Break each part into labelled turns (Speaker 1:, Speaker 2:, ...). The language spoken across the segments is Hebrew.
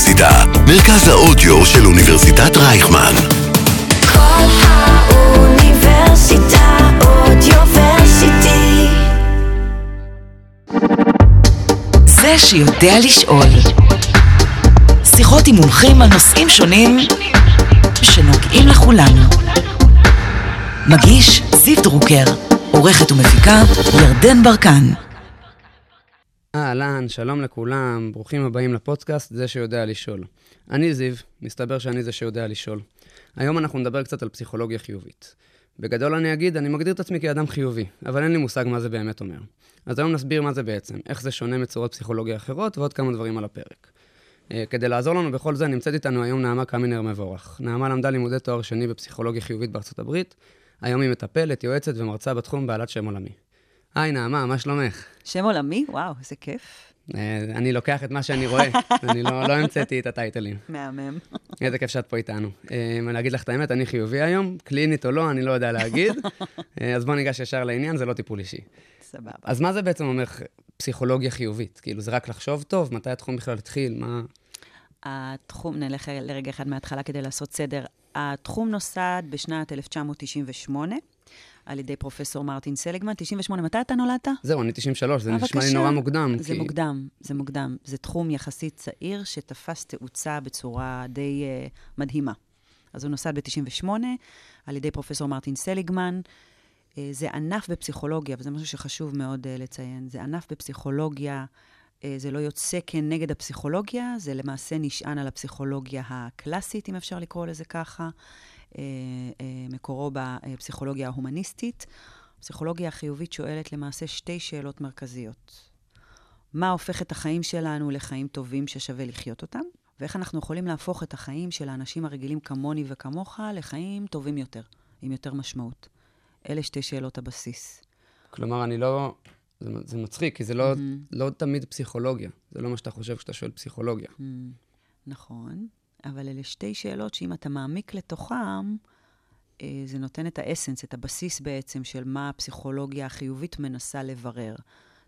Speaker 1: האוניברסיטה, מרכז האודיו של אוניברסיטת רייכמן.
Speaker 2: כל האוניברסיטה אודיוורסיטי.
Speaker 3: זה שיודע לשאול. שיחות עם מומחים על נושאים שונים שנוגעים לכולנו. מגיש זיו דרוקר, עורכת ומפיקה ירדן ברקן.
Speaker 4: אהלן, שלום לכולם, ברוכים הבאים לפודקאסט זה שיודע לשאול. אני זיו, מסתבר שאני זה שיודע לשאול. היום אנחנו נדבר קצת על פסיכולוגיה חיובית. בגדול אני אגיד, אני מגדיר את עצמי כאדם חיובי, אבל אין לי מושג מה זה באמת אומר. אז היום נסביר מה זה בעצם, איך זה שונה מצורות פסיכולוגיה אחרות ועוד כמה דברים על הפרק. אה, כדי לעזור לנו בכל זה, נמצאת איתנו היום נעמה קמינר מבורך. נעמה למדה לימודי תואר שני בפסיכולוגיה חיובית בארצות הברית. היום היא מטפלת, יועצת ומרצה בתחום בעלת שם עולמי. היי, נעמה, מה שלומך?
Speaker 5: שם עולמי? וואו, איזה כיף.
Speaker 4: אה, אני לוקח את מה שאני רואה, אני לא, לא המצאתי את הטייטלים.
Speaker 5: מהמם.
Speaker 4: איזה כיף שאת פה איתנו. אה, אני אגיד לך את האמת, אני חיובי היום, קלינית או לא, אני לא יודע להגיד. אה, אז בואו ניגש ישר לעניין, זה לא טיפול אישי.
Speaker 5: סבבה.
Speaker 4: אז מה זה בעצם אומר פסיכולוגיה חיובית? כאילו, זה רק לחשוב טוב? מתי התחום בכלל התחיל? מה...
Speaker 5: התחום, נלך לרגע אחד מההתחלה כדי לעשות סדר. התחום נוסד בשנת 1998 על ידי פרופסור מרטין סליגמן. 98, מתי אתה נולדת?
Speaker 4: זהו, אני 93, זה נשמע לי. נורא מוקדם.
Speaker 5: זה
Speaker 4: כי-
Speaker 5: מוקדם, זה מוקדם. זה תחום יחסית צעיר שתפס תאוצה בצורה די uh, מדהימה. אז הוא נוסד ב-98 על ידי פרופסור מרטין סליגמן. Uh, זה ענף בפסיכולוגיה, וזה משהו שחשוב מאוד uh, לציין. זה ענף בפסיכולוגיה, זה לא יוצא כנגד הפסיכולוגיה, זה למעשה נשען על הפסיכולוגיה הקלאסית, אם אפשר לקרוא לזה ככה. uh, uh, מקורו בפסיכולוגיה ההומניסטית. הפסיכולוגיה החיובית שואלת למעשה שתי שאלות מרכזיות. מה הופך את החיים שלנו לחיים טובים ששווה לחיות אותם? ואיך אנחנו יכולים להפוך את החיים של האנשים הרגילים כמוני וכמוך לחיים טובים יותר, עם יותר משמעות. אלה שתי שאלות הבסיס.
Speaker 4: כלומר, אני לא... זה, זה מצחיק, כי זה לא, לא תמיד פסיכולוגיה. זה לא מה שאתה חושב כשאתה שואל פסיכולוגיה.
Speaker 5: Mm, נכון, אבל אלה שתי שאלות שאם אתה מעמיק לתוכם, אה, זה נותן את האסנס, את הבסיס בעצם של מה הפסיכולוגיה החיובית מנסה לברר.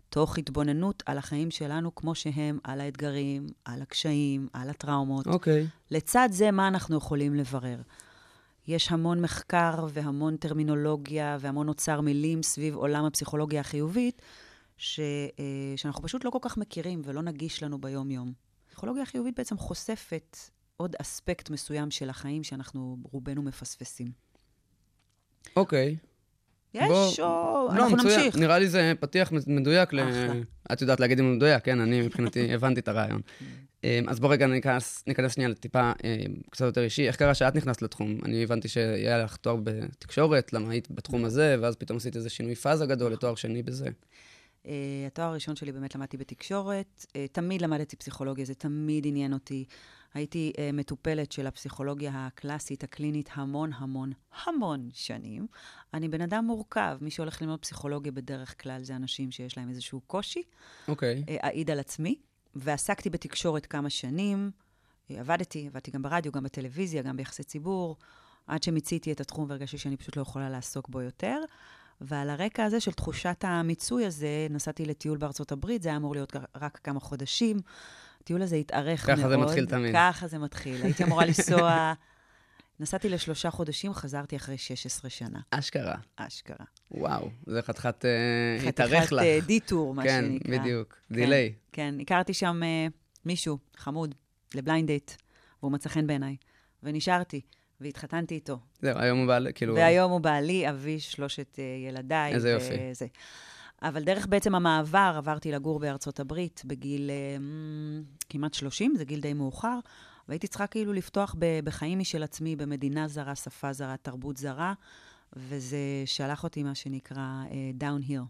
Speaker 5: תוך התבוננות על החיים שלנו כמו שהם, על האתגרים, על הקשיים, על הטראומות.
Speaker 4: אוקיי.
Speaker 5: לצד זה, מה אנחנו יכולים לברר? יש המון מחקר והמון טרמינולוגיה והמון אוצר מילים סביב עולם הפסיכולוגיה החיובית, ש, אה, שאנחנו פשוט לא כל כך מכירים ולא נגיש לנו ביום-יום. הפסיכולוגיה החיובית בעצם חושפת עוד אספקט מסוים של החיים שאנחנו רובנו מפספסים.
Speaker 4: אוקיי.
Speaker 5: יש,
Speaker 4: בוא-
Speaker 5: או...
Speaker 4: לא,
Speaker 5: אנחנו
Speaker 4: מצוין.
Speaker 5: נמשיך.
Speaker 4: נראה לי זה פתיח מדויק ל... את יודעת להגיד אם הוא מדויק, כן, אני מבחינתי הבנתי את הרעיון. אמ, אז בוא רגע ניכנס, ניכנס שנייה לטיפה אמ, קצת יותר אישי. איך קרה שאת נכנסת לתחום? אני הבנתי שהיה לך תואר בתקשורת, למה היית בתחום הזה, ואז פתאום עשית איזה שינוי פאזה גדול לתואר שני בזה.
Speaker 5: Uh, התואר הראשון שלי באמת למדתי בתקשורת. Uh, תמיד למדתי פסיכולוגיה, זה תמיד עניין אותי. הייתי uh, מטופלת של הפסיכולוגיה הקלאסית, הקלינית, המון המון המון שנים. אני בן אדם מורכב. מי שהולך ללמוד פסיכולוגיה בדרך כלל זה אנשים שיש להם איזשהו קושי.
Speaker 4: אוקיי.
Speaker 5: אה, אעיד על עצמי, ועסקתי בתקשורת כמה שנים. אה, עבדתי, עבדתי גם ברדיו, גם בטלוויזיה, גם ביחסי ציבור, עד שמיציתי את התחום והרגשתי שאני פשוט לא יכולה לעסוק בו יותר. ועל הרקע הזה של תחושת המיצוי הזה, נסעתי לטיול בארצות הברית, זה היה אמור להיות רק כמה חודשים. הטיול הזה התארך
Speaker 4: ככה
Speaker 5: מאוד.
Speaker 4: זה מתחיל תמיד.
Speaker 5: ככה זה מתחיל. הייתי אמורה לנסוע... נסעתי לשלושה חודשים, חזרתי אחרי 16 שנה.
Speaker 4: אשכרה.
Speaker 5: אשכרה.
Speaker 4: וואו, זה חתיכת... אה, התארך
Speaker 5: חתיכת
Speaker 4: לך.
Speaker 5: אה, detour, מה
Speaker 4: כן,
Speaker 5: שנקרא.
Speaker 4: בדיוק.
Speaker 5: כן,
Speaker 4: delay.
Speaker 5: כן, הכרתי שם אה, מישהו חמוד ל blind date, והוא מצא חן בעיניי, ונשארתי, והתחתנתי איתו.
Speaker 4: זהו, היום הוא בעל... כאילו...
Speaker 5: והיום הוא בעלי, אבי שלושת uh, ילדיי.
Speaker 4: איזה יופי.
Speaker 5: וזה. אבל דרך בעצם המעבר עברתי לגור בארצות הברית בגיל uh, mm, כמעט 30, זה גיל די מאוחר, והייתי צריכה כאילו לפתוח ב- בחיים משל עצמי, במדינה זרה, שפה זרה, תרבות זרה, וזה שלח אותי, מה שנקרא, דאון-היר.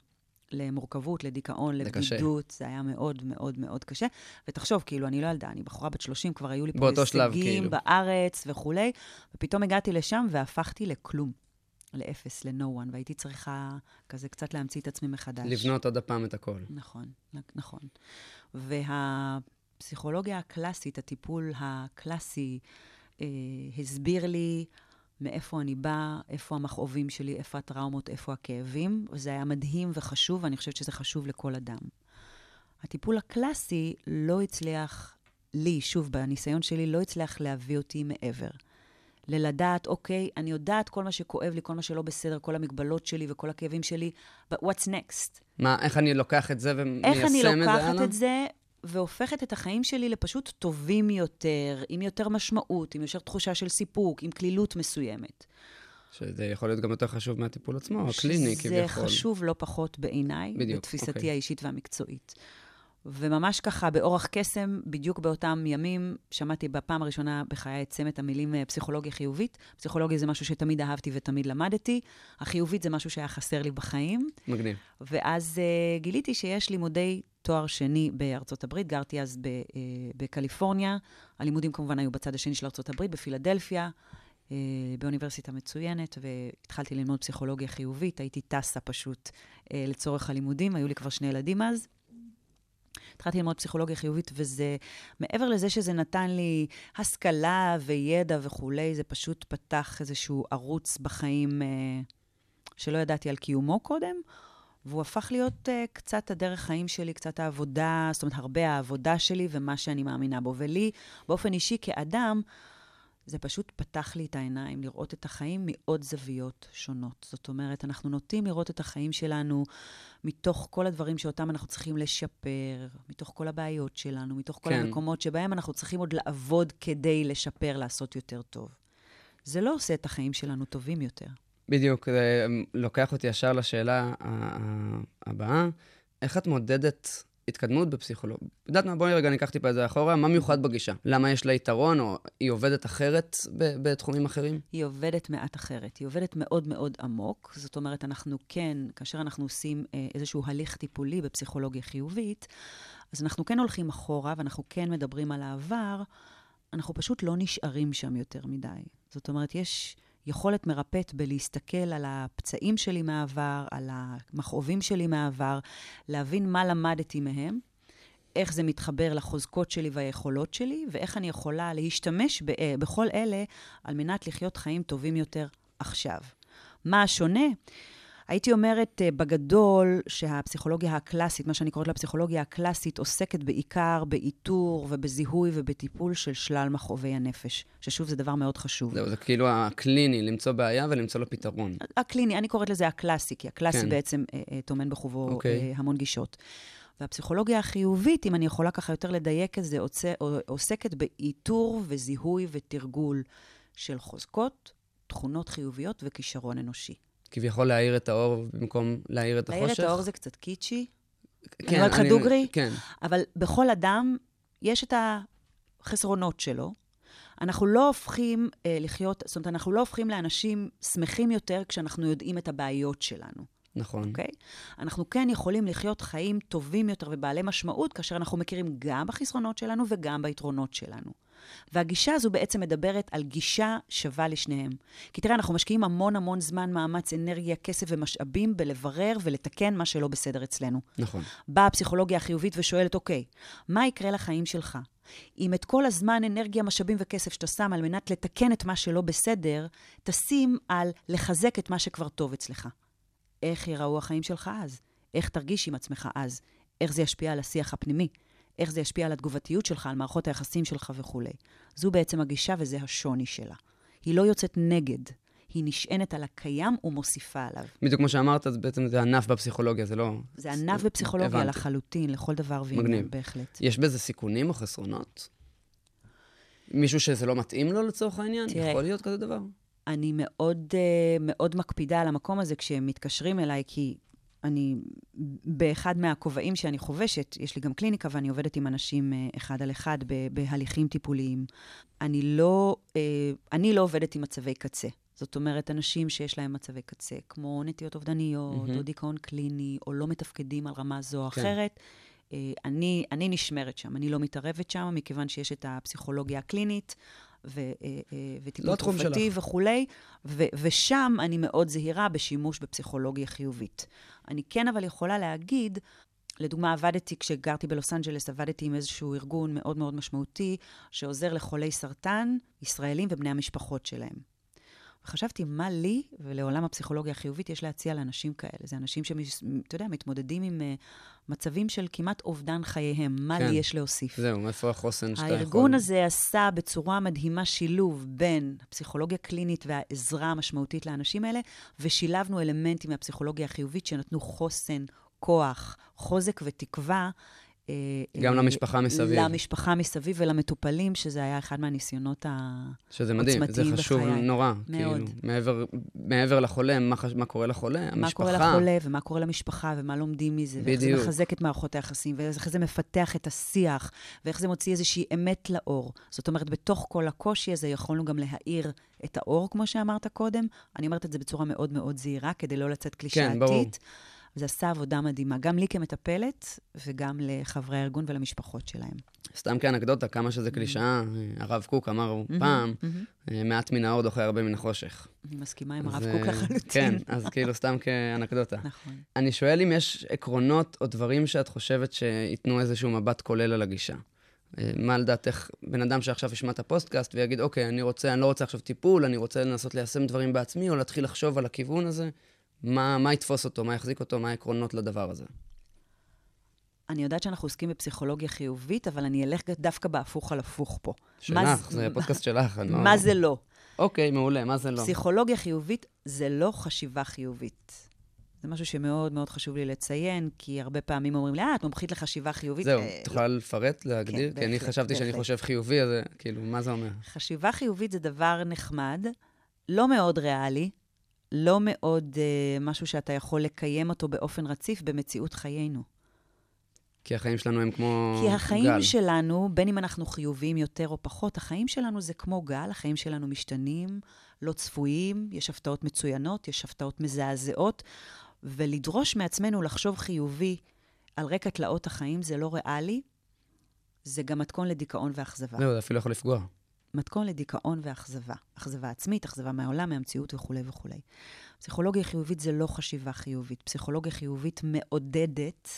Speaker 5: למורכבות, לדיכאון,
Speaker 4: זה.
Speaker 5: לבדידות, זה היה מאוד מאוד מאוד קשה. ותחשוב, כאילו, אני לא ילדה, אני בחורה בת 30, כבר היו לי פה הישגים
Speaker 4: כאילו.
Speaker 5: בארץ וכולי, ופתאום הגעתי לשם והפכתי לכלום, לאפס, ל-no one, והייתי צריכה כזה קצת להמציא את עצמי מחדש.
Speaker 4: לבנות עוד הפעם את הכל.
Speaker 5: נכון, נכון. והפסיכולוגיה הקלאסית, הטיפול הקלאסי, אה, הסביר לי מאיפה אני באה, איפה המכאובים שלי, איפה הטראומות, איפה הכאבים. וזה היה מדהים וחשוב, ואני חושבת שזה חשוב לכל אדם. הטיפול הקלאסי לא הצליח לי, שוב, בניסיון שלי, לא הצליח להביא אותי מעבר. ללדעת, אוקיי, אני יודעת כל מה שכואב לי, כל מה שלא בסדר, כל המגבלות שלי וכל הכאבים שלי, but what's next?
Speaker 4: מה, איך אני לוקח את זה ומיישם את
Speaker 5: איך
Speaker 4: זה
Speaker 5: אני
Speaker 4: הלאה?
Speaker 5: לוקחת את זה והופכת את החיים שלי לפשוט טובים יותר, עם יותר משמעות, עם יותר תחושה של סיפוק, עם כלילות מסוימת.
Speaker 4: שזה יכול להיות גם יותר חשוב מהטיפול עצמו, הקליני
Speaker 5: שזה
Speaker 4: כביכול.
Speaker 5: חשוב לא פחות בעיניי,
Speaker 4: בדיוק,
Speaker 5: בתפיסתי
Speaker 4: אוקיי.
Speaker 5: האישית והמקצועית. וממש ככה, באורח קסם, בדיוק באותם ימים, שמעתי בפעם הראשונה בחיי את צמד המילים אה, פסיכולוגיה חיובית. פסיכולוגיה זה משהו שתמיד אהבתי ותמיד למדתי. החיובית זה משהו שהיה חסר לי בחיים.
Speaker 4: מגניב.
Speaker 5: ואז uh, גיליתי שיש לימודי תואר שני בארצות הברית, גרתי אז ב, uh, בקליפורניה. הלימודים כמובן היו בצד השני של ארצות הברית, בפילדלפיה, uh, באוניברסיטה מצוינת, והתחלתי ללמוד פסיכולוגיה חיובית. הייתי טסה פשוט uh, לצורך הלימודים, היו לי כבר שני ילדים אז. התחלתי ללמוד פסיכולוגיה חיובית, וזה, מעבר לזה שזה נתן לי השכלה וידע וכולי, זה פשוט פתח איזשהו ערוץ בחיים אה, שלא ידעתי על קיומו קודם, והוא הפך להיות אה, קצת הדרך חיים שלי, קצת העבודה, זאת אומרת, הרבה העבודה שלי ומה שאני מאמינה בו. ולי, באופן אישי, כאדם, זה פשוט פתח לי את העיניים לראות את החיים מעוד זוויות שונות. זאת אומרת, אנחנו נוטים לראות את החיים שלנו מתוך כל הדברים שאותם אנחנו צריכים לשפר, מתוך כל הבעיות שלנו, מתוך כל
Speaker 4: כן.
Speaker 5: המקומות שבהם אנחנו צריכים עוד לעבוד כדי לשפר, לעשות יותר טוב. זה לא עושה את החיים שלנו טובים יותר.
Speaker 4: בדיוק, זה לוקח אותי ישר לשאלה הבאה. איך את מודדת התקדמות בפסיכולוגיה? את יודעת מה? בואי רגע ניקח טיפה את זה אחורה. מה מיוחד בגישה? למה יש לה יתרון, או היא עובדת אחרת ב- בתחומים אחרים?
Speaker 5: היא עובדת מעט אחרת. היא עובדת מאוד מאוד עמוק. זאת אומרת, אנחנו כן, כאשר אנחנו עושים אה, איזשהו הליך טיפולי בפסיכולוגיה חיובית, אז אנחנו כן הולכים אחורה ואנחנו כן מדברים על העבר, אנחנו פשוט לא נשארים שם יותר מדי. זאת אומרת, יש יכולת מרפאת בלהסתכל על הפצעים שלי מהעבר, על המכאובים שלי מהעבר, להבין מה למדתי מהם, איך זה מתחבר לחוזקות שלי והיכולות שלי, ואיך אני יכולה להשתמש ב- אה, בכל אלה על מנת לחיות חיים טובים יותר עכשיו. מה השונה? הייתי אומרת אה, בגדול שהפסיכולוגיה הקלאסית, מה שאני קוראת לה פסיכולוגיה הקלאסית, עוסקת בעיקר באיתור ובזיהוי ובטיפול של שלל מכאובי הנפש, ששוב, זה דבר מאוד חשוב.
Speaker 4: זהו, זה כאילו הקליני, למצוא בעיה ולמצוא לה פתרון.
Speaker 5: הקליני, אני קוראת לזה הקלאסי, כי הקלאסי
Speaker 4: כן.
Speaker 5: בעצם אה, אה, טומן בחובו
Speaker 4: אוקיי.
Speaker 5: אה, המון גישות. והפסיכולוגיה החיובית, אם אני יכולה ככה יותר לדייק את זה, עוסקת באיתור וזיהוי ותרגול של חוזקות, תכונות חיוביות וכישרון אנושי.
Speaker 4: כביכול להאיר את האור במקום להאיר את החושך.
Speaker 5: להאיר את האור זה קצת קיצ'י,
Speaker 4: כן,
Speaker 5: אני אומרת לך דוגרי?
Speaker 4: כן,
Speaker 5: אבל בכל אדם יש את החסרונות שלו. אנחנו לא הופכים אה, לחיות, זאת אומרת, אנחנו לא הופכים לאנשים שמחים יותר כשאנחנו יודעים את הבעיות שלנו.
Speaker 4: נכון.
Speaker 5: אוקיי? אנחנו כן יכולים לחיות חיים טובים יותר ובעלי משמעות, כאשר אנחנו מכירים גם בחסרונות שלנו וגם ביתרונות שלנו. והגישה הזו בעצם מדברת על גישה שווה לשניהם. כי תראה, אנחנו משקיעים המון המון זמן, מאמץ, אנרגיה, כסף ומשאבים בלברר ולתקן מה שלא בסדר אצלנו.
Speaker 4: נכון.
Speaker 5: באה הפסיכולוגיה החיובית ושואלת, אוקיי, מה יקרה לחיים שלך? אם את כל הזמן, אנרגיה, משאבים וכסף שאתה שם על מנת לתקן את מה שלא בסדר, תשים על לחזק את מה שכבר טוב אצלך. איך ייראו החיים שלך אז? איך תרגיש עם עצמך אז? איך זה ישפיע על השיח הפנימי? איך זה ישפיע על התגובתיות שלך, על מערכות היחסים שלך וכולי. זו בעצם הגישה וזה השוני שלה. היא לא יוצאת נגד, היא נשענת על הקיים ומוסיפה עליו.
Speaker 4: בדיוק כמו שאמרת, אז בעצם זה ענף בפסיכולוגיה, זה לא...
Speaker 5: זה ענף בפסיכולוגיה
Speaker 4: הבנתי.
Speaker 5: לחלוטין, לכל דבר ועניין,
Speaker 4: מגניב.
Speaker 5: בהחלט.
Speaker 4: יש בזה סיכונים או חסרונות? מישהו שזה לא מתאים לו לצורך העניין?
Speaker 5: תראה,
Speaker 4: יכול להיות כזה דבר?
Speaker 5: אני מאוד, אה, מאוד מקפידה על המקום הזה כשהם מתקשרים אליי, כי אני, באחד מהכובעים שאני חובשת, יש לי גם קליניקה ואני עובדת עם אנשים אה, אחד על אחד בהליכים טיפוליים. אני לא, אה, אני לא עובדת עם מצבי קצה. זאת אומרת, אנשים שיש להם מצבי קצה, כמו נטיות אובדניות,
Speaker 4: מהמם.
Speaker 5: או דיכאון קליני, או לא מתפקדים על רמה זו או
Speaker 4: כן.
Speaker 5: אחרת, אה, אני, אני נשמרת שם, אני לא מתערבת שם, מכיוון שיש את הפסיכולוגיה הקלינית, ו, אה, אה, וטיפול
Speaker 4: לא
Speaker 5: תרופתי. וכולי, ו, ושם אני מאוד זהירה בשימוש בפסיכולוגיה חיובית. אני כן אבל יכולה להגיד, לדוגמה, עבדתי, כשגרתי בלוס אנג'לס, עבדתי עם איזשהו ארגון מאוד מאוד משמעותי, שעוזר לחולי סרטן, ישראלים ובני המשפחות שלהם. וחשבתי, מה לי ולעולם הפסיכולוגיה החיובית יש להציע לאנשים כאלה? זה אנשים שאתה יודע, מתמודדים עם uh, מצבים של כמעט אובדן חייהם. מה
Speaker 4: כן.
Speaker 5: לי יש להוסיף?
Speaker 4: זהו, מאיפה החוסן שאתה יכול...
Speaker 5: הארגון הזה עשה בצורה מדהימה שילוב בין הפסיכולוגיה הקלינית והעזרה המשמעותית לאנשים האלה, ושילבנו אלמנטים מהפסיכולוגיה החיובית שנתנו חוסן, כוח, חוזק ותקווה. אה,
Speaker 4: גם
Speaker 5: אה,
Speaker 4: למשפחה מסביב.
Speaker 5: למשפחה מסביב ולמטופלים, שזה היה אחד מהניסיונות העוצמתיים
Speaker 4: שזה מדהים, זה חשוב
Speaker 5: בחיי.
Speaker 4: נורא.
Speaker 5: מאוד.
Speaker 4: כאילו, מעבר, מעבר לחולה, מה, חש... מה קורה לחולה,
Speaker 5: מה
Speaker 4: המשפחה.
Speaker 5: קורה לחולה ומה קורה למשפחה ומה לומדים מזה, ואיך
Speaker 4: בדיוק.
Speaker 5: זה מחזק את מערכות היחסים, ואיך זה מפתח את השיח, ואיך זה מוציא איזושהי אמת לאור. זאת אומרת, בתוך כל הקושי הזה יכולנו גם להאיר את האור, כמו שאמרת קודם. אני אומרת את זה בצורה מאוד מאוד זהירה, כדי לא לצאת קלישאתית.
Speaker 4: כן, ברור.
Speaker 5: זה עשה עבודה מדהימה, גם לי כמטפלת, וגם לחברי הארגון ולמשפחות שלהם.
Speaker 4: סתם כאנקדוטה, כמה שזה קלישאה, הרב קוק אמר פעם, אה, מעט מן האור דוחה הרבה מן החושך.
Speaker 5: אני מסכימה עם הרב
Speaker 4: אז,
Speaker 5: קוק
Speaker 4: אה,
Speaker 5: לחלוטין.
Speaker 4: כן, אז כאילו סתם כאנקדוטה.
Speaker 5: נכון.
Speaker 4: אני שואל אם יש עקרונות או דברים שאת חושבת שייתנו איזשהו מבט כולל על הגישה. אה, מה לדעתך, בן אדם שעכשיו ישמע את הפודקאסט ויגיד, אוקיי, אני רוצה, אני לא רוצה עכשיו טיפול, אני רוצה לנסות ליישם דברים בעצמי, או להתחיל לחשוב על הכיוון הזה, מה, מה יתפוס אותו, מה יחזיק אותו, מה העקרונות לדבר הזה.
Speaker 5: אני יודעת שאנחנו עוסקים בפסיכולוגיה חיובית, אבל אני אלך דווקא בהפוך על הפוך פה.
Speaker 4: שלך, זה הפודקאסט שלך, לא...
Speaker 5: מה זה לא?
Speaker 4: אוקיי, מעולה, מה זה לא?
Speaker 5: פסיכולוגיה חיובית זה לא חשיבה חיובית. זה משהו שמאוד מאוד חשוב לי לציין, כי הרבה פעמים אומרים לי, אה, את מומחית לחשיבה חיובית.
Speaker 4: זהו,
Speaker 5: אה,
Speaker 4: את יכולה לפרט, להגדיר?
Speaker 5: כן,
Speaker 4: כי אני חשבתי שאני. חושב חיובי, אז זה- כאילו, מה זה אומר?
Speaker 5: חשיבה חיובית זה דבר נחמד, לא מאוד ריאלי, לא מאוד אה, משהו שאתה יכול לקיים אותו באופן רציף במציאות חיינו.
Speaker 4: כי החיים שלנו הם כמו
Speaker 5: כי החיים
Speaker 4: גל.
Speaker 5: שלנו, בין אם אנחנו חיוביים יותר או פחות, החיים שלנו זה כמו גל, החיים שלנו משתנים, לא צפויים, יש הפתעות מצוינות, יש הפתעות מזעזעות, ולדרוש מעצמנו לחשוב חיובי על רקע תלאות החיים זה לא ריאלי, זה גם מתכון לדיכאון ואכזבה.
Speaker 4: זהו, זה אפילו יכול לפגוע.
Speaker 5: מתכון לדיכאון ואכזבה. אכזבה עצמית, אכזבה מהעולם, מהמציאות וכולי וכולי. פסיכולוגיה חיובית זה לא חשיבה חיובית. פסיכולוגיה חיובית מעודדת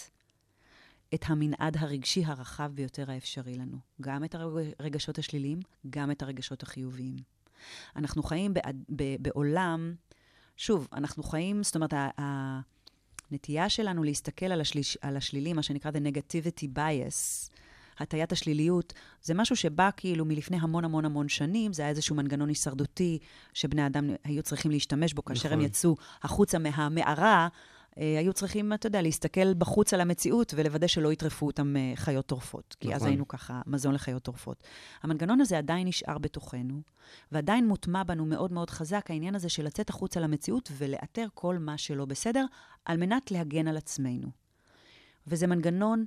Speaker 5: את המנעד הרגשי הרחב ביותר האפשרי לנו. גם את הרגשות השליליים, גם את הרגשות החיוביים. אנחנו חיים בעד, ב, בעולם, שוב, אנחנו חיים, זאת אומרת, הנטייה שלנו להסתכל על, השליש, על השלילי, מה שנקרא the negativity bias, הטיית השליליות, זה משהו שבא כאילו מלפני המון המון המון שנים, זה היה איזשהו מנגנון הישרדותי שבני אדם היו צריכים להשתמש בו כאשר הם
Speaker 4: נכון.
Speaker 5: יצאו החוצה מהמערה. אה, היו צריכים, אתה יודע, להסתכל בחוץ על המציאות ולוודא שלא יטרפו אותם אה, חיות טורפות. כי אז
Speaker 4: נכון.
Speaker 5: היינו ככה מזון לחיות טורפות. המנגנון הזה עדיין נשאר בתוכנו, ועדיין מוטמע בנו מאוד מאוד חזק העניין הזה של לצאת החוצה למציאות ולאתר כל מה שלא בסדר, על מנת להגן על עצמנו. וזה מנגנון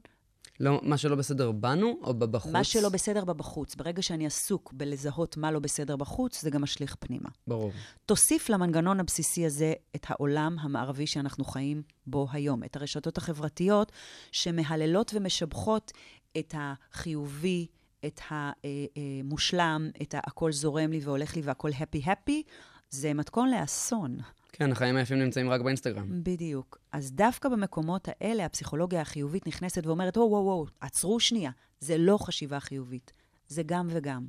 Speaker 4: לא, מה שלא בסדר בנו או בבחוץ?
Speaker 5: מה שלא בסדר בה בחוץ. ברגע שאני עסוק בלזהות מה לא בסדר בחוץ, זה גם משליך פנימה.
Speaker 4: ברור.
Speaker 5: תוסיף למנגנון הבסיסי הזה את העולם המערבי שאנחנו חיים בו היום, את הרשתות החברתיות שמהללות ומשבחות את החיובי, את המושלם, את ה"הכל זורם לי והולך לי והכל הפי-הפי", זה מתכון לאסון.
Speaker 4: כן, החיים היפים נמצאים רק באינסטגרם.
Speaker 5: בדיוק. אז דווקא במקומות האלה, הפסיכולוגיה החיובית נכנסת ואומרת, וואו, וואו, וואו, עצרו שנייה, זה לא חשיבה חיובית, זה גם וגם.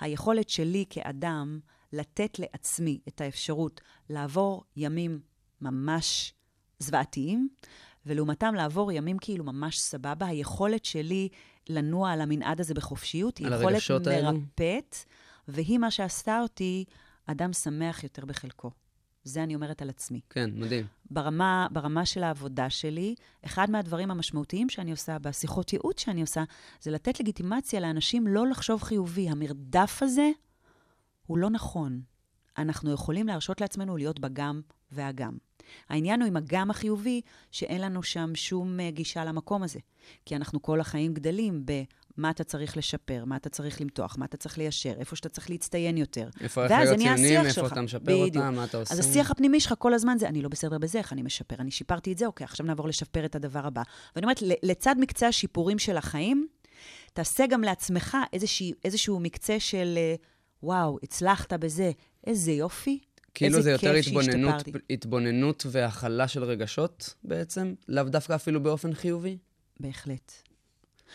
Speaker 5: היכולת שלי כאדם לתת לעצמי את האפשרות לעבור ימים ממש זוועתיים, ולעומתם לעבור ימים כאילו ממש סבבה, היכולת שלי לנוע על המנעד הזה בחופשיות, היא יכולת
Speaker 4: האלו?
Speaker 5: מרפאת, והיא מה שעשתה אותי אדם שמח יותר בחלקו. זה אני אומרת על עצמי.
Speaker 4: כן, מדהים.
Speaker 5: ברמה, ברמה של העבודה שלי, אחד מהדברים המשמעותיים שאני עושה בשיחות ייעוץ שאני עושה, זה לתת לגיטימציה לאנשים לא לחשוב חיובי. המרדף הזה הוא לא נכון. אנחנו יכולים להרשות לעצמנו להיות בגם והגם. העניין הוא עם הגם החיובי, שאין לנו שם שום אה, גישה למקום הזה. כי אנחנו כל החיים גדלים במה אתה צריך לשפר, מה אתה צריך למתוח, מה אתה צריך ליישר, איפה שאתה צריך להצטיין יותר.
Speaker 4: איפה איך
Speaker 5: נהיה
Speaker 4: ציונים, איפה
Speaker 5: שלך.
Speaker 4: אתה משפר
Speaker 5: בדיוק.
Speaker 4: אותם, מה אתה עושה.
Speaker 5: אז השיח הפנימי שלך כל הזמן זה, אני לא בסדר בזה, איך אני משפר? אני שיפרתי את זה, אוקיי, עכשיו נעבור לשפר את הדבר הבא. ואני אומרת, לצד מקצה השיפורים של החיים, תעשה גם לעצמך איזושהי, איזשהו מקצה של, אה, וואו, הצלחת בזה, איזה יופי.
Speaker 4: כאילו זה יותר התבוננות. התבוננות והכלה של רגשות בעצם, לאו דווקא אפילו באופן חיובי.
Speaker 5: בהחלט.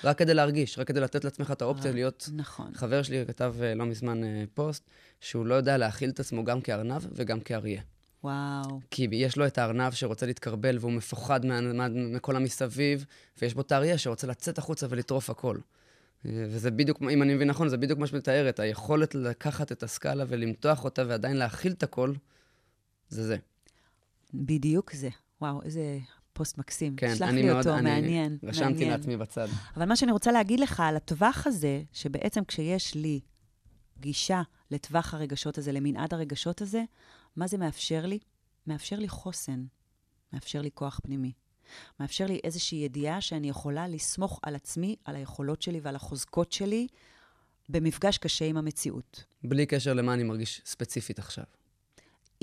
Speaker 4: רק כדי להרגיש, רק כדי לתת לעצמך את האופציה
Speaker 5: רק-
Speaker 4: להיות...
Speaker 5: נכון.
Speaker 4: חבר שלי כתב אה, לא מזמן אה, פוסט, שהוא לא יודע להכיל את עצמו גם כארנב וגם כאריה.
Speaker 5: וואו.
Speaker 4: כי יש לו את הארנב שרוצה להתקרבל והוא מפוחד מה, מה, מכל המסביב, ויש בו את האריה שרוצה לצאת החוצה ולטרוף הכל. אה, וזה בדיוק, אם אני מבין נכון, זה בדיוק מה שמתארת, היכולת לקחת את הסקאלה ולמתוח אותה ועדיין להכיל את הכל, זה זה.
Speaker 5: בדיוק זה. וואו, איזה פוסט מקסים.
Speaker 4: כן,
Speaker 5: שלח
Speaker 4: אני
Speaker 5: לי
Speaker 4: מאוד,
Speaker 5: אותו,
Speaker 4: אני
Speaker 5: מעניין.
Speaker 4: רשמתי
Speaker 5: מעניין.
Speaker 4: לעצמי בצד.
Speaker 5: אבל מה שאני רוצה להגיד לך על הטווח הזה, שבעצם כשיש לי גישה לטווח הרגשות הזה, למנעד הרגשות הזה, מה זה מאפשר לי? מאפשר לי חוסן, מאפשר לי כוח פנימי. מאפשר לי איזושהי ידיעה שאני יכולה לסמוך על עצמי, על היכולות שלי ועל החוזקות שלי, במפגש קשה עם המציאות.
Speaker 4: בלי קשר למה אני מרגיש ספציפית עכשיו.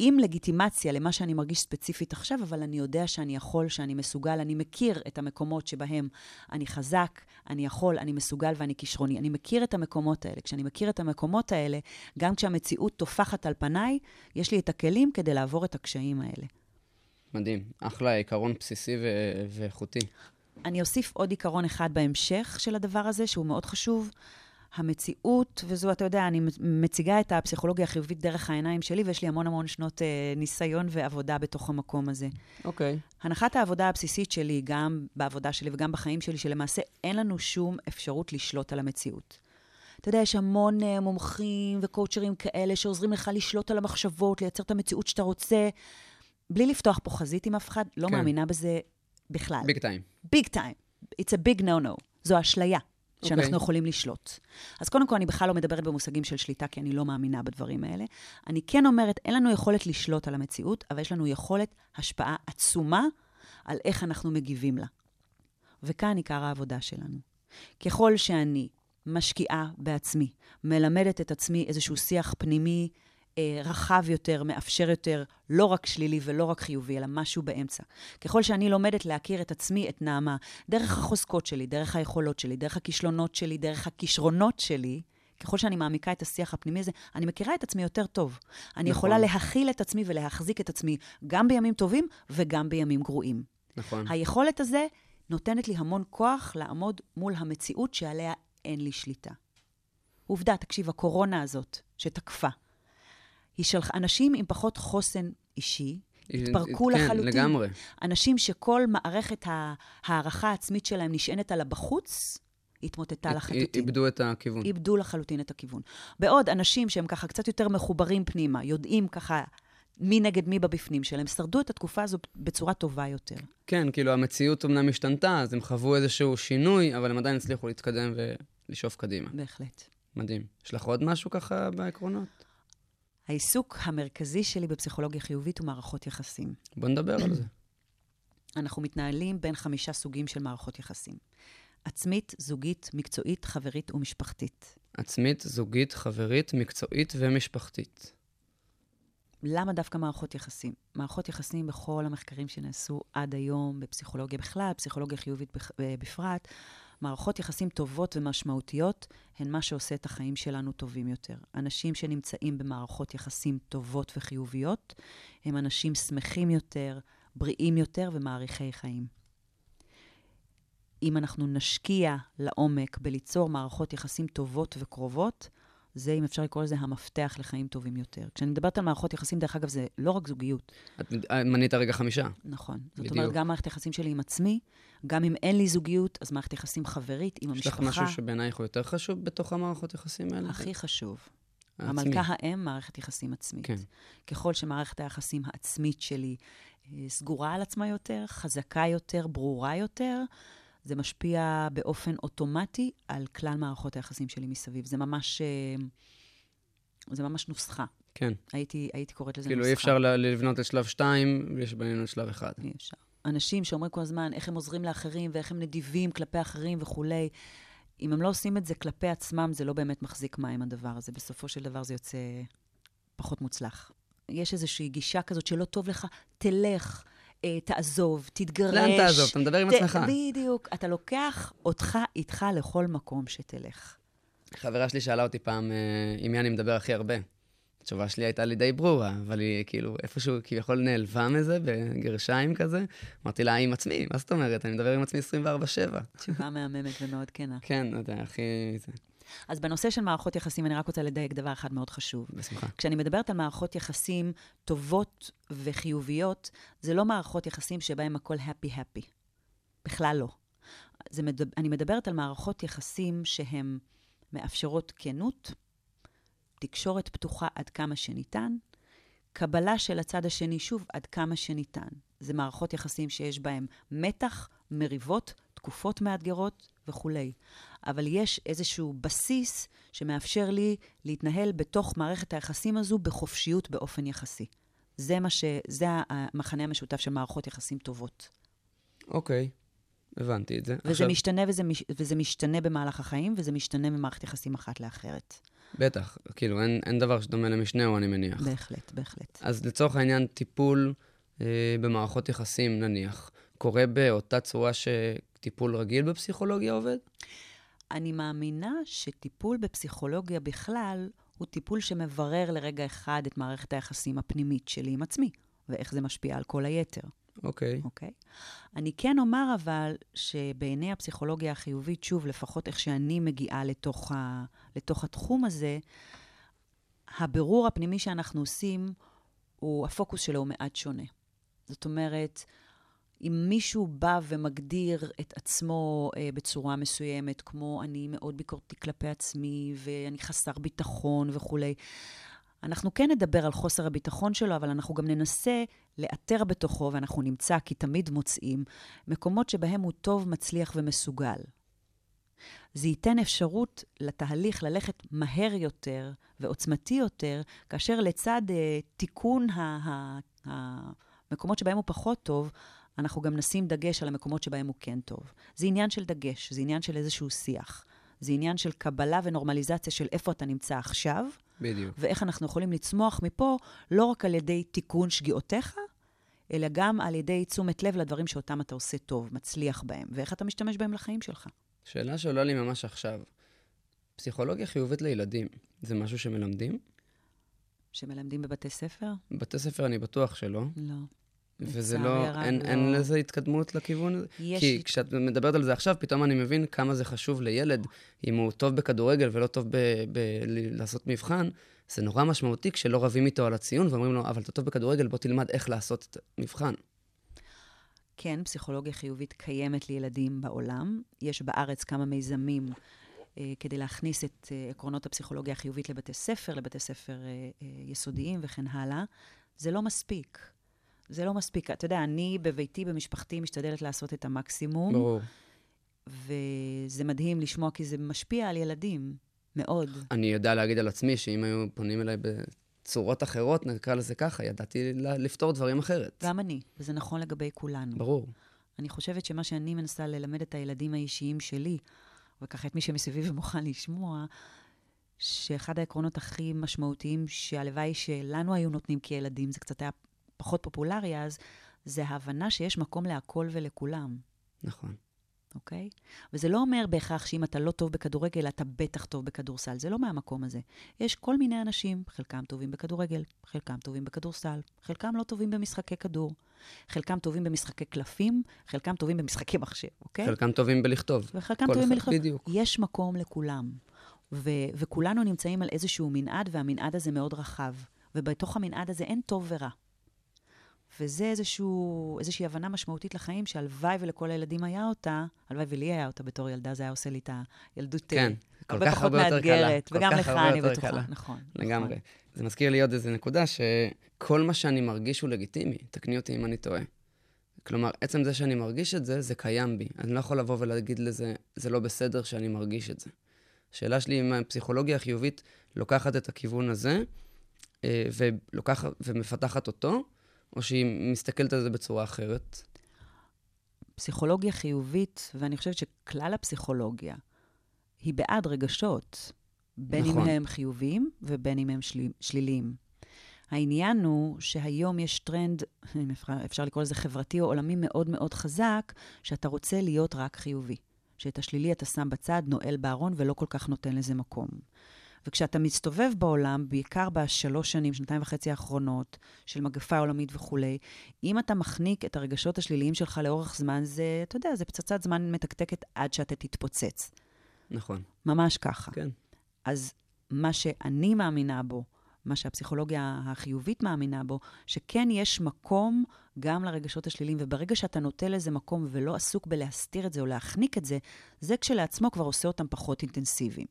Speaker 5: עם לגיטימציה למה שאני מרגיש ספציפית עכשיו, אבל אני יודע שאני יכול, שאני מסוגל, אני מכיר את המקומות שבהם אני חזק, אני יכול, אני מסוגל ואני כישרוני. אני מכיר את המקומות האלה. כשאני מכיר את המקומות האלה, גם כשהמציאות טופחת על פניי, יש לי את הכלים כדי לעבור את הקשיים האלה.
Speaker 4: מדהים. אחלה, עיקרון בסיסי ו- ואיכותי.
Speaker 5: אני אוסיף עוד עיקרון אחד בהמשך של הדבר הזה, שהוא מאוד חשוב. המציאות, וזו, אתה יודע, אני מציגה את הפסיכולוגיה החיובית דרך העיניים שלי, ויש לי המון המון שנות אה, ניסיון ועבודה בתוך המקום הזה.
Speaker 4: אוקיי.
Speaker 5: הנחת העבודה הבסיסית שלי, גם בעבודה שלי וגם בחיים שלי, שלמעשה אין לנו שום אפשרות לשלוט על המציאות. אתה יודע, יש המון אה, מומחים וקואוצ'רים כאלה שעוזרים לך לשלוט על המחשבות, לייצר את המציאות שאתה רוצה, בלי לפתוח פה חזית עם אף אחד, לא
Speaker 4: כן.
Speaker 5: מאמינה בזה בכלל.
Speaker 4: ביג טיים.
Speaker 5: ביג טיים. It's a big no-no. זו אשליה שאנחנו
Speaker 4: אוקיי.
Speaker 5: יכולים לשלוט. אז קודם כל, אני בכלל לא מדברת במושגים של שליטה, כי אני לא מאמינה בדברים האלה. אני כן אומרת, אין לנו יכולת לשלוט על המציאות, אבל יש לנו יכולת השפעה עצומה על איך אנחנו מגיבים לה. וכאן עיקר העבודה שלנו. ככל שאני משקיעה בעצמי, מלמדת את עצמי איזשהו שיח פנימי רחב יותר, מאפשר יותר, לא רק שלילי ולא רק חיובי, אלא משהו באמצע. ככל שאני לומדת להכיר את עצמי, את נעמה, דרך החוזקות שלי, דרך היכולות שלי, דרך הכישלונות שלי, דרך הכישרונות שלי, ככל שאני מעמיקה את השיח הפנימי הזה, אני מכירה את עצמי יותר טוב. אני
Speaker 4: נכון.
Speaker 5: יכולה להכיל את עצמי ולהחזיק את עצמי גם בימים טובים וגם בימים גרועים.
Speaker 4: נכון.
Speaker 5: היכולת הזה נותנת לי המון כוח לעמוד מול המציאות שעליה אין לי שליטה. עובדה, תקשיב, הקורונה הזאת שתקפה, היא של אנשים עם פחות חוסן אישי, התפרקו
Speaker 4: כן,
Speaker 5: לחלוטין.
Speaker 4: לגמרי.
Speaker 5: אנשים שכל מערכת ה- הערכה העצמית שלהם נשענת על הבחוץ, התמוטטה לחלוטין.
Speaker 4: איבדו את הכיוון.
Speaker 5: איבדו לחלוטין את הכיוון. בעוד אנשים שהם ככה קצת יותר מחוברים פנימה, יודעים ככה מי נגד מי בבפנים שלהם, שרדו את התקופה הזו בצורה טובה יותר.
Speaker 4: כן, כאילו המציאות אמנם השתנתה, אז הם חוו איזשהו שינוי, אבל הם עדיין הצליחו להתקדם ולשאוף קדימה.
Speaker 5: בהחלט.
Speaker 4: מדהים. יש לך עוד משהו ככה בעקרונות?
Speaker 5: העיסוק המרכזי שלי בפסיכולוגיה חיובית הוא מערכות יחסים.
Speaker 4: בוא נדבר על זה.
Speaker 5: אנחנו מתנהלים בין חמישה סוגים של מערכות יחסים. עצמית, זוגית, מקצועית, חברית ומשפחתית.
Speaker 4: עצמית, זוגית, חברית, מקצועית ומשפחתית.
Speaker 5: למה דווקא מערכות יחסים? מערכות יחסים בכל המחקרים שנעשו עד היום, בפסיכולוגיה בכלל, פסיכולוגיה חיובית אה, בפרט, מערכות יחסים טובות ומשמעותיות הן מה שעושה את החיים שלנו טובים יותר. אנשים שנמצאים במערכות יחסים טובות וחיוביות, הם אנשים שמחים יותר, בריאים יותר ומעריכי חיים. אם אנחנו נשקיע לעומק בליצור מערכות יחסים טובות וקרובות, זה, אם אפשר לקרוא לזה, המפתח לחיים טובים יותר. כשאני מדברת על מערכות יחסים, דרך אגב, זה לא רק זוגיות,
Speaker 4: את אה, מנית רגע חמישה.
Speaker 5: נכון. זאת
Speaker 4: בדיוק.
Speaker 5: אומרת, גם מערכת יחסים שלי עם עצמי, גם אם אין לי זוגיות, אז מערכת יחסים חברית עם
Speaker 4: יש לך
Speaker 5: המשפחה.
Speaker 4: משהו שבעינייך הוא יותר חשוב בתוך המערכות יחסים האלה?
Speaker 5: הכי חשוב.
Speaker 4: העצמי.
Speaker 5: המלכה האם, מערכת יחסים עצמית.
Speaker 4: כן.
Speaker 5: ככל שמערכת היחסים העצמית שלי אה, סגורה על עצמה יותר, חזקה יותר, ברורה יותר, זה משפיע באופן אוטומטי על כלל מערכות היחסים שלי מסביב. זה ממש, אה, זה ממש נוסחה.
Speaker 4: כן.
Speaker 5: הייתי, הייתי קוראת לזה
Speaker 4: כאילו
Speaker 5: נוסחה.
Speaker 4: אי אפשר לבנות את שלב 2 בלי שבנינו את שלב 1.
Speaker 5: אי אפשר. אנשים שאומרים כל הזמן איך הם עוזרים לאחרים ואיך הם נדיבים כלפי אחרים וכולי, אם הם לא עושים את זה כלפי עצמם, זה לא באמת מחזיק מים הדבר הזה. בסופו של דבר זה יוצא פחות מוצלח. יש איזושהי גישה כזאת שלא טוב לך, תלך, תעזוב, תתגרש.
Speaker 4: לאן תעזוב? אתה מדבר עם עצמך.
Speaker 5: בדיוק. אתה לוקח אותך איתך לכל מקום שתלך.
Speaker 4: חברה שלי שאלה אותי פעם אה, עם מי אני מדבר הכי הרבה. התשובה שלי הייתה לי די ברורה, אבל היא כאילו איפשהו כביכול נעלבה מזה, בגרשיים כזה. אמרתי לה, עם עצמי, מה זאת אומרת? אני מדבר עם עצמי 24/7.
Speaker 5: תשובה מהממת ומאוד כנה.
Speaker 4: כן, אתה הכי...
Speaker 5: אז בנושא של מערכות יחסים, אני רק רוצה לדייק דבר אחד מאוד חשוב.
Speaker 4: בשמחה.
Speaker 5: כשאני מדברת על מערכות יחסים טובות וחיוביות, זה לא מערכות יחסים שבהן הכל happy-happy. בכלל לא. זה מדבר, אני מדברת על מערכות יחסים שהן מאפשרות כנות, תקשורת פתוחה עד כמה שניתן, קבלה של הצד השני, שוב, עד כמה שניתן. זה מערכות יחסים שיש בהן מתח, מריבות, תקופות מאתגרות וכולי. אבל יש איזשהו בסיס שמאפשר לי להתנהל בתוך מערכת היחסים הזו בחופשיות באופן יחסי. זה מה ש... זה המחנה המשותף של מערכות יחסים טובות.
Speaker 4: אוקיי, הבנתי את זה.
Speaker 5: וזה
Speaker 4: עכשיו,
Speaker 5: משתנה וזה, מש- וזה משתנה במהלך החיים, וזה משתנה ממערכת יחסים אחת לאחרת.
Speaker 4: בטח, כאילו, אין, אין דבר שדומה למשנהו, אני מניח.
Speaker 5: בהחלט, בהחלט.
Speaker 4: אז לצורך העניין, טיפול אה, במערכות יחסים, נניח, קורה באותה צורה שטיפול רגיל בפסיכולוגיה עובד?
Speaker 5: אני מאמינה שטיפול בפסיכולוגיה בכלל הוא טיפול שמברר לרגע אחד את מערכת היחסים הפנימית שלי עם עצמי, ואיך זה משפיע על כל היתר,
Speaker 4: אוקיי.
Speaker 5: אוקיי? אני כן אומר אבל שבעיני הפסיכולוגיה החיובית, שוב, לפחות איך שאני מגיעה לתוך, ה, לתוך התחום הזה, הבירור הפנימי שאנחנו עושים, הוא, הפוקוס שלו הוא מעט שונה. זאת אומרת, אם מישהו בא ומגדיר את עצמו אה, בצורה מסוימת, כמו אני מאוד ביקורתי כלפי עצמי, ואני חסר ביטחון וכולי, אנחנו כן נדבר על חוסר הביטחון שלו, אבל אנחנו גם ננסה לאתר בתוכו, ואנחנו נמצא, כי תמיד מוצאים, מקומות שבהם הוא טוב, מצליח ומסוגל. זה ייתן אפשרות לתהליך ללכת מהר יותר ועוצמתי יותר, כאשר לצד אה, תיקון ה- ה- המקומות שבהם הוא פחות טוב, אנחנו גם נשים דגש על המקומות שבהם הוא כן טוב. זה עניין של דגש, זה עניין של איזשהו שיח. זה עניין של קבלה ונורמליזציה של איפה אתה נמצא עכשיו,
Speaker 4: בדיוק.
Speaker 5: ואיך אנחנו יכולים לצמוח מפה, לא רק על ידי תיקון שגיאותיך, אלא גם על ידי תשומת לב לדברים שאותם אתה עושה טוב, מצליח בהם, ואיך אתה משתמש בהם לחיים שלך.
Speaker 4: שאלה שעולה לי ממש עכשיו, פסיכולוגיה חיובית לילדים, זה משהו שמלמדים?
Speaker 5: שמלמדים בבתי ספר?
Speaker 4: בבתי ספר אני בטוח שלא.
Speaker 5: לא.
Speaker 4: וזה לא,
Speaker 5: הרב,
Speaker 4: אין,
Speaker 5: לא.
Speaker 4: אין לזה התקדמות לכיוון הזה?
Speaker 5: יש
Speaker 4: כי כשאת מדברת על זה עכשיו, פתאום אני מבין כמה זה חשוב לילד, אם הוא טוב בכדורגל ולא טוב לעשות מבחן, זה נורא משמעותי כשלא רבים איתו על הציון ואומרים לו, אבל אתה טוב בכדורגל, בוא תלמד איך לעשות את המבחן.
Speaker 5: כן, פסיכולוגיה חיובית קיימת לילדים בעולם. יש בארץ כמה מיזמים אה, כדי להכניס את אה, עקרונות הפסיכולוגיה החיובית לבתי ספר, לבתי ספר אה, אה, יסודיים וכן הלאה. זה לא מספיק. זה לא מספיק. אתה יודע, אני בביתי, במשפחתי, משתדלת לעשות את המקסימום,
Speaker 4: ברור.
Speaker 5: וזה מדהים לשמוע, כי זה משפיע על ילדים, מאוד.
Speaker 4: אני יודע להגיד על עצמי שאם היו פונים אליי בצורות אחרות, נקרא לזה ככה, ידעתי לפתור דברים אחרת.
Speaker 5: גם אני, וזה נכון לגבי כולנו.
Speaker 4: ברור.
Speaker 5: אני חושבת שמה שאני מנסה ללמד את הילדים האישיים שלי, וככה את מי שמסביבי ומוכן לשמוע, שאחד העקרונות הכי משמעותיים שהלוואי שלנו היו נותנים כילדים, זה קצת היה פחות פופולרי אז, זה ההבנה שיש מקום להכל ולכולם,
Speaker 4: נכון.
Speaker 5: אוקיי? וזה לא אומר בהכרח שאם אתה לא טוב בכדורגל, אתה בטח טוב בכדורסל. זה לא מהמקום הזה. יש כל מיני אנשים, חלקם טובים בכדורגל, חלקם טובים בכדורסל, חלקם לא טובים במשחקי כדור, חלקם טובים במשחקי קלפים, חלקם טובים במשחקי מחשב, אוקיי?
Speaker 4: חלקם טובים בלכתוב.
Speaker 5: וחלקם טובים
Speaker 4: אחד-
Speaker 5: בלכתוב.
Speaker 4: בדיוק.
Speaker 5: יש מקום לכולם. ו- וכולנו נמצאים על איזשהו מנעד, והמנעד הזה מאוד רחב. ובתוך המנעד הזה אין טוב ורע. וזה איזשהו, איזושהי הבנה משמעותית לחיים, שהלוואי ולכל הילדים היה אותה, הלוואי ולי היה אותה בתור ילדה, זה היה עושה לי את הילדות
Speaker 4: כן,
Speaker 5: אה,
Speaker 4: כל
Speaker 5: הרבה פחות מאתגרת. וגם לך, אני בטוחה.
Speaker 4: קלה.
Speaker 5: נכון.
Speaker 4: לגמרי.
Speaker 5: נכון.
Speaker 4: זה מזכיר לי עוד איזה נקודה, שכל מה שאני מרגיש הוא לגיטימי, תקני אותי אם אני טועה. כלומר, עצם זה שאני מרגיש את זה, זה קיים בי. אני לא יכול לבוא ולהגיד לזה, זה לא בסדר שאני מרגיש את זה. השאלה שלי אם הפסיכולוגיה החיובית לוקחת את הכיוון הזה, אה, ולוקחת, ומפתחת אותו, או שהיא מסתכלת על זה בצורה אחרת.
Speaker 5: פסיכולוגיה חיובית, ואני חושבת שכלל הפסיכולוגיה היא בעד רגשות, בין
Speaker 4: נכון.
Speaker 5: אם הם חיוביים ובין אם הם שלי, שליליים. העניין הוא שהיום יש טרנד, אפשר לקרוא לזה חברתי או עולמי מאוד מאוד חזק, שאתה רוצה להיות רק חיובי. שאת השלילי אתה שם בצד, נועל בארון ולא כל כך נותן לזה מקום. וכשאתה מסתובב בעולם, בעיקר בשלוש שנים, שנתיים וחצי האחרונות, של מגפה עולמית וכולי, אם אתה מחניק את הרגשות השליליים שלך לאורך זמן, זה, אתה יודע, זה פצצת זמן מתקתקת עד שאתה תתפוצץ.
Speaker 4: נכון.
Speaker 5: ממש ככה.
Speaker 4: כן.
Speaker 5: אז מה שאני מאמינה בו, מה שהפסיכולוגיה החיובית מאמינה בו, שכן יש מקום גם לרגשות השליליים, וברגע שאתה נוטה לזה מקום ולא עסוק בלהסתיר את זה או להחניק את זה, זה כשלעצמו כבר עושה אותם פחות אינטנסיביים.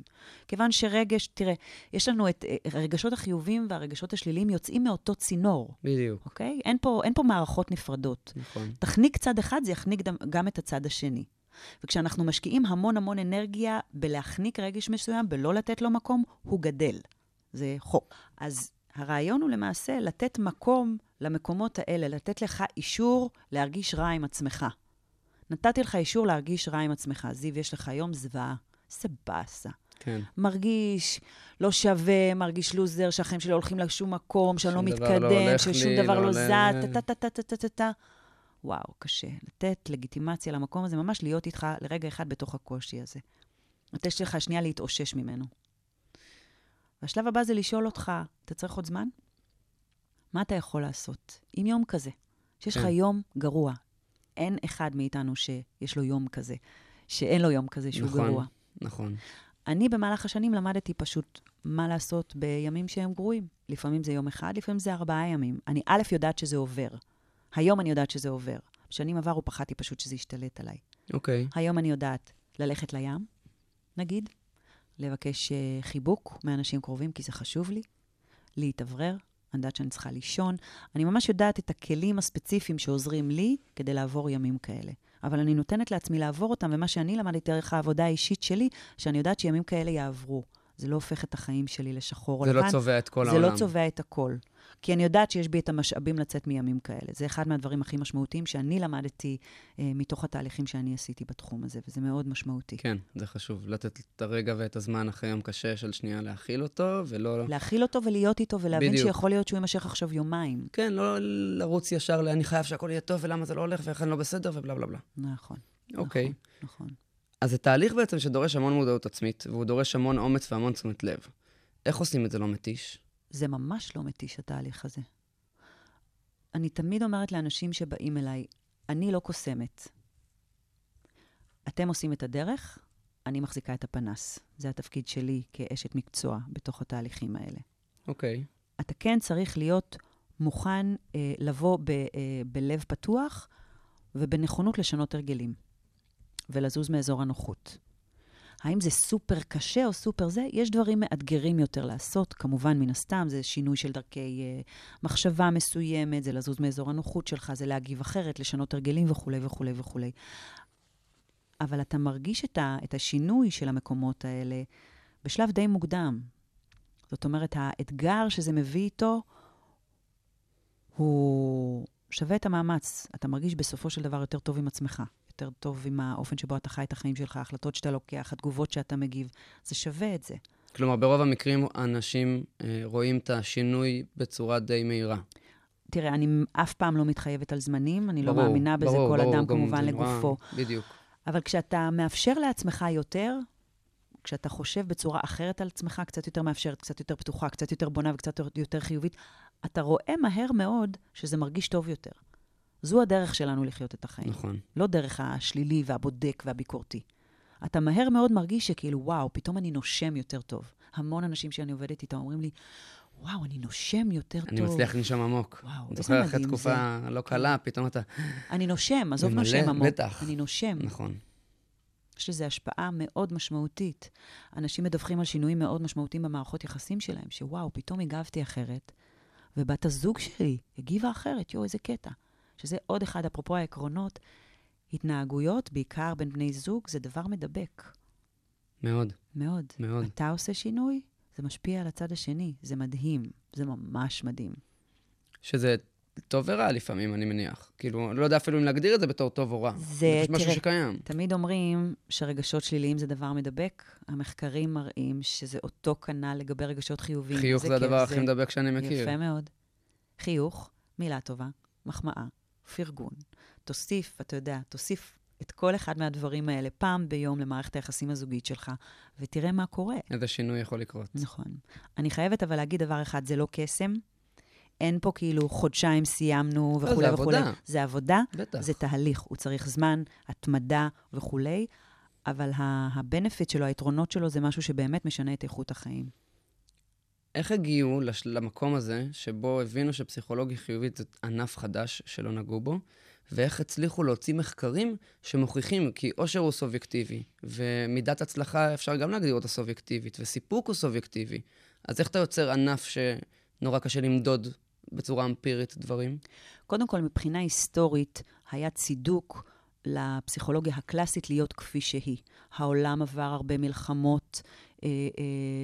Speaker 5: כיוון שרגש, תראה, יש לנו את אה, הרגשות החיוביים והרגשות השליליים יוצאים מאותו צינור,
Speaker 4: בדיוק.
Speaker 5: אוקיי? אין פה, אין פה מערכות נפרדות.
Speaker 4: נכון.
Speaker 5: תחניק צד אחד, זה יחניק גם את הצד השני. וכשאנחנו משקיעים המון המון אנרגיה בלהחניק רגש מסוים, בלא לתת לו מקום, הוא גדל. זה חוק. אז הרעיון הוא למעשה לתת מקום למקומות האלה, לתת לך אישור להרגיש רע עם עצמך. נתתי לך אישור להרגיש רע עם עצמך. זיו, יש לך יום זוועה. איזה באסה.
Speaker 4: כן.
Speaker 5: מרגיש לא שווה, מרגיש לוזר, שהחיים שלי לא הולכים לשום מקום, שאני לא מתקדם,
Speaker 4: לא הולך
Speaker 5: ששום
Speaker 4: לי,
Speaker 5: דבר
Speaker 4: לא
Speaker 5: לא. זז, טה-טה-טה-טה-טה. וואו, קשה. לתת לגיטימציה למקום הזה, ממש להיות איתך לרגע אחד בתוך הקושי הזה. לתת לך שנייה להתאושש ממנו. והשלב הבא זה לשאול אותך, אתה צריך עוד זמן? מה אתה יכול לעשות עם יום כזה? שיש לך
Speaker 4: כן.
Speaker 5: יום גרוע. אין אחד מאיתנו שיש לו יום כזה, שאין לו יום כזה שהוא
Speaker 4: נכון.
Speaker 5: גרוע.
Speaker 4: נכון.
Speaker 5: אני במהלך השנים למדתי פשוט מה לעשות בימים שהם גרועים. לפעמים זה יום אחד, לפעמים זה ארבעה ימים. אני א', יודעת שזה עובר. היום אני יודעת שזה עובר. בשנים עברו פחדתי פשוט שזה ישתלט עליי.
Speaker 4: אוקיי.
Speaker 5: היום אני יודעת ללכת לים, נגיד, לבקש אה, חיבוק מאנשים קרובים, כי זה חשוב לי, להתאוורר, אני יודעת שאני צריכה לישון. אני ממש יודעת את הכלים הספציפיים שעוזרים לי כדי לעבור ימים כאלה. אבל אני נותנת לעצמי לעבור אותם, ומה שאני למדתי דרך העבודה האישית שלי, שאני יודעת שימים כאלה יעברו. זה לא הופך את החיים שלי לשחור או
Speaker 4: זה
Speaker 5: לבן.
Speaker 4: לא צובע את כל
Speaker 5: זה
Speaker 4: העולם.
Speaker 5: לא צובע את הכל. כי אני יודעת שיש בי את המשאבים לצאת מימים כאלה. זה אחד מהדברים הכי משמעותיים שאני למדתי אה, מתוך התהליכים שאני עשיתי בתחום הזה, וזה מאוד משמעותי.
Speaker 4: כן, זה חשוב. לתת את הרגע ואת הזמן אחרי יום קשה של שנייה להכיל אותו, ולא...
Speaker 5: להכיל אותו ולהיות איתו, ולהבין
Speaker 4: בדיוק.
Speaker 5: שיכול להיות שהוא יימשך עכשיו יומיים.
Speaker 4: כן, לא לרוץ ישר ל... אני חייב שהכל יהיה טוב, ולמה זה לא הולך, ואיך אני לא בסדר, ובלה בלה בלה.
Speaker 5: נכון.
Speaker 4: אוקיי.
Speaker 5: נכון, נכון.
Speaker 4: אז זה תהליך בעצם שדורש המון מודעות עצמית, והוא דורש המון אומץ והמון תשומת לב. איך עושים את זה לא מתיש?
Speaker 5: זה ממש לא מתיש, התהליך הזה. אני תמיד אומרת לאנשים שבאים אליי, אני לא קוסמת. אתם עושים את הדרך, אני מחזיקה את הפנס. זה התפקיד שלי כאשת מקצוע בתוך התהליכים האלה.
Speaker 4: אוקיי.
Speaker 5: אתה כן צריך להיות מוכן אה, לבוא ב, אה, בלב פתוח ובנכונות לשנות הרגלים ולזוז מאזור הנוחות. האם זה סופר קשה או סופר זה? יש דברים מאתגרים יותר לעשות, כמובן, מן הסתם, זה שינוי של דרכי אה, מחשבה מסוימת, זה לזוז מאזור הנוחות שלך, זה להגיב אחרת, לשנות הרגלים וכולי וכולי וכולי. אבל אתה מרגיש את, ה, את השינוי של המקומות האלה בשלב די מוקדם. זאת אומרת, האתגר שזה מביא איתו, הוא שווה את המאמץ. אתה מרגיש בסופו של דבר יותר טוב עם עצמך, יותר טוב עם האופן שבו אתה חי את החיים שלך, ההחלטות שאתה לוקח, התגובות שאתה מגיב. זה שווה את זה.
Speaker 4: כלומר, ברוב המקרים אנשים אה, רואים את השינוי בצורה די מהירה.
Speaker 5: תראה, אני אף פעם לא מתחייבת על זמנים, אני לא
Speaker 4: ברור,
Speaker 5: מאמינה בזה,
Speaker 4: ברור,
Speaker 5: כל
Speaker 4: ברור,
Speaker 5: אדם כמובן לגופו.
Speaker 4: בדיוק.
Speaker 5: אבל כשאתה מאפשר לעצמך יותר, כשאתה חושב בצורה אחרת על עצמך, קצת יותר מאפשרת, קצת יותר פתוחה, קצת יותר בונה וקצת יותר חיובית, אתה רואה מהר מאוד שזה מרגיש טוב יותר. זו הדרך שלנו לחיות את החיים.
Speaker 4: נכון.
Speaker 5: לא דרך השלילי והבודק והביקורתי. אתה מהר מאוד מרגיש שכאילו, וואו, פתאום אני נושם יותר טוב. המון אנשים שאני עובדת איתם אומרים לי, וואו, אני נושם יותר
Speaker 4: אני
Speaker 5: טוב.
Speaker 4: מצליח לנשום עמוק.
Speaker 5: וואו,
Speaker 4: אני
Speaker 5: איזה
Speaker 4: זוכר אחרי
Speaker 5: מדהים
Speaker 4: תקופה לא קלה, פתאום אתה...
Speaker 5: אני נושם, עזוב
Speaker 4: ממלא,
Speaker 5: נושם עמוק.
Speaker 4: בטח.
Speaker 5: אני נושם.
Speaker 4: נכון.
Speaker 5: יש לזה השפעה מאוד משמעותית. אנשים מדווחים על שינויים מאוד משמעותיים במערכות יחסים שלהם, שוואו, פתאום הגבתי אחרת, ובת הזוג שלי הגיבה אחרת, יואו, איזה קטע. שזה עוד אחד, אפרופו העקרונות, התנהגויות, בעיקר בין בני זוג, זה דבר מדבק.
Speaker 4: מאוד,
Speaker 5: מאוד.
Speaker 4: מאוד.
Speaker 5: אתה עושה שינוי, זה משפיע על הצד השני. זה מדהים. זה ממש מדהים.
Speaker 4: שזה טוב ורע לפעמים, אני מניח. כאילו, לא יודע אפילו אם להגדיר את זה בתור טוב או רע.
Speaker 5: זה,
Speaker 4: משהו
Speaker 5: תראה,
Speaker 4: שקיים.
Speaker 5: תמיד אומרים שרגשות שליליים זה דבר מדבק. המחקרים מראים שזה אותו כנ"ל לגבי רגשות חיוביים.
Speaker 4: חיוך זה
Speaker 5: כיף
Speaker 4: הדבר הכי מדבק שאני מכיר.
Speaker 5: יפה מאוד. חיוך, מילה טובה, מחמאה, פרגון. תוסיף, אתה יודע, תוסיף את כל אחד מהדברים האלה פעם ביום למערכת היחסים הזוגית שלך, ותראה מה קורה.
Speaker 4: איזה שינוי יכול לקרות.
Speaker 5: נכון. אני חייבת אבל להגיד דבר אחד, זה לא קסם. אין פה כאילו חודשיים סיימנו
Speaker 4: לא, זה
Speaker 5: וכולי וכולי.
Speaker 4: עבודה.
Speaker 5: זה עבודה,
Speaker 4: בטח.
Speaker 5: זה תהליך, הוא צריך זמן, התמדה וכולי, אבל ה-benefit שלו, היתרונות שלו, זה משהו שבאמת משנה את איכות החיים.
Speaker 4: איך הגיעו לש... למקום הזה, שבו הבינו שפסיכולוגיה חיובית זה ענף חדש שלא נגעו בו, ואיך הצליחו להוציא מחקרים שמוכיחים כי אושר הוא סובייקטיבי, ומידת הצלחה אפשר גם להגדיר אותה סובייקטיבית, וסיפוק הוא סובייקטיבי. אז איך אתה יוצר ענף שנורא קשה למדוד בצורה אמפירית דברים?
Speaker 5: קודם כל, מבחינה היסטורית, היה צידוק לפסיכולוגיה הקלאסית להיות כפי שהיא. העולם עבר הרבה מלחמות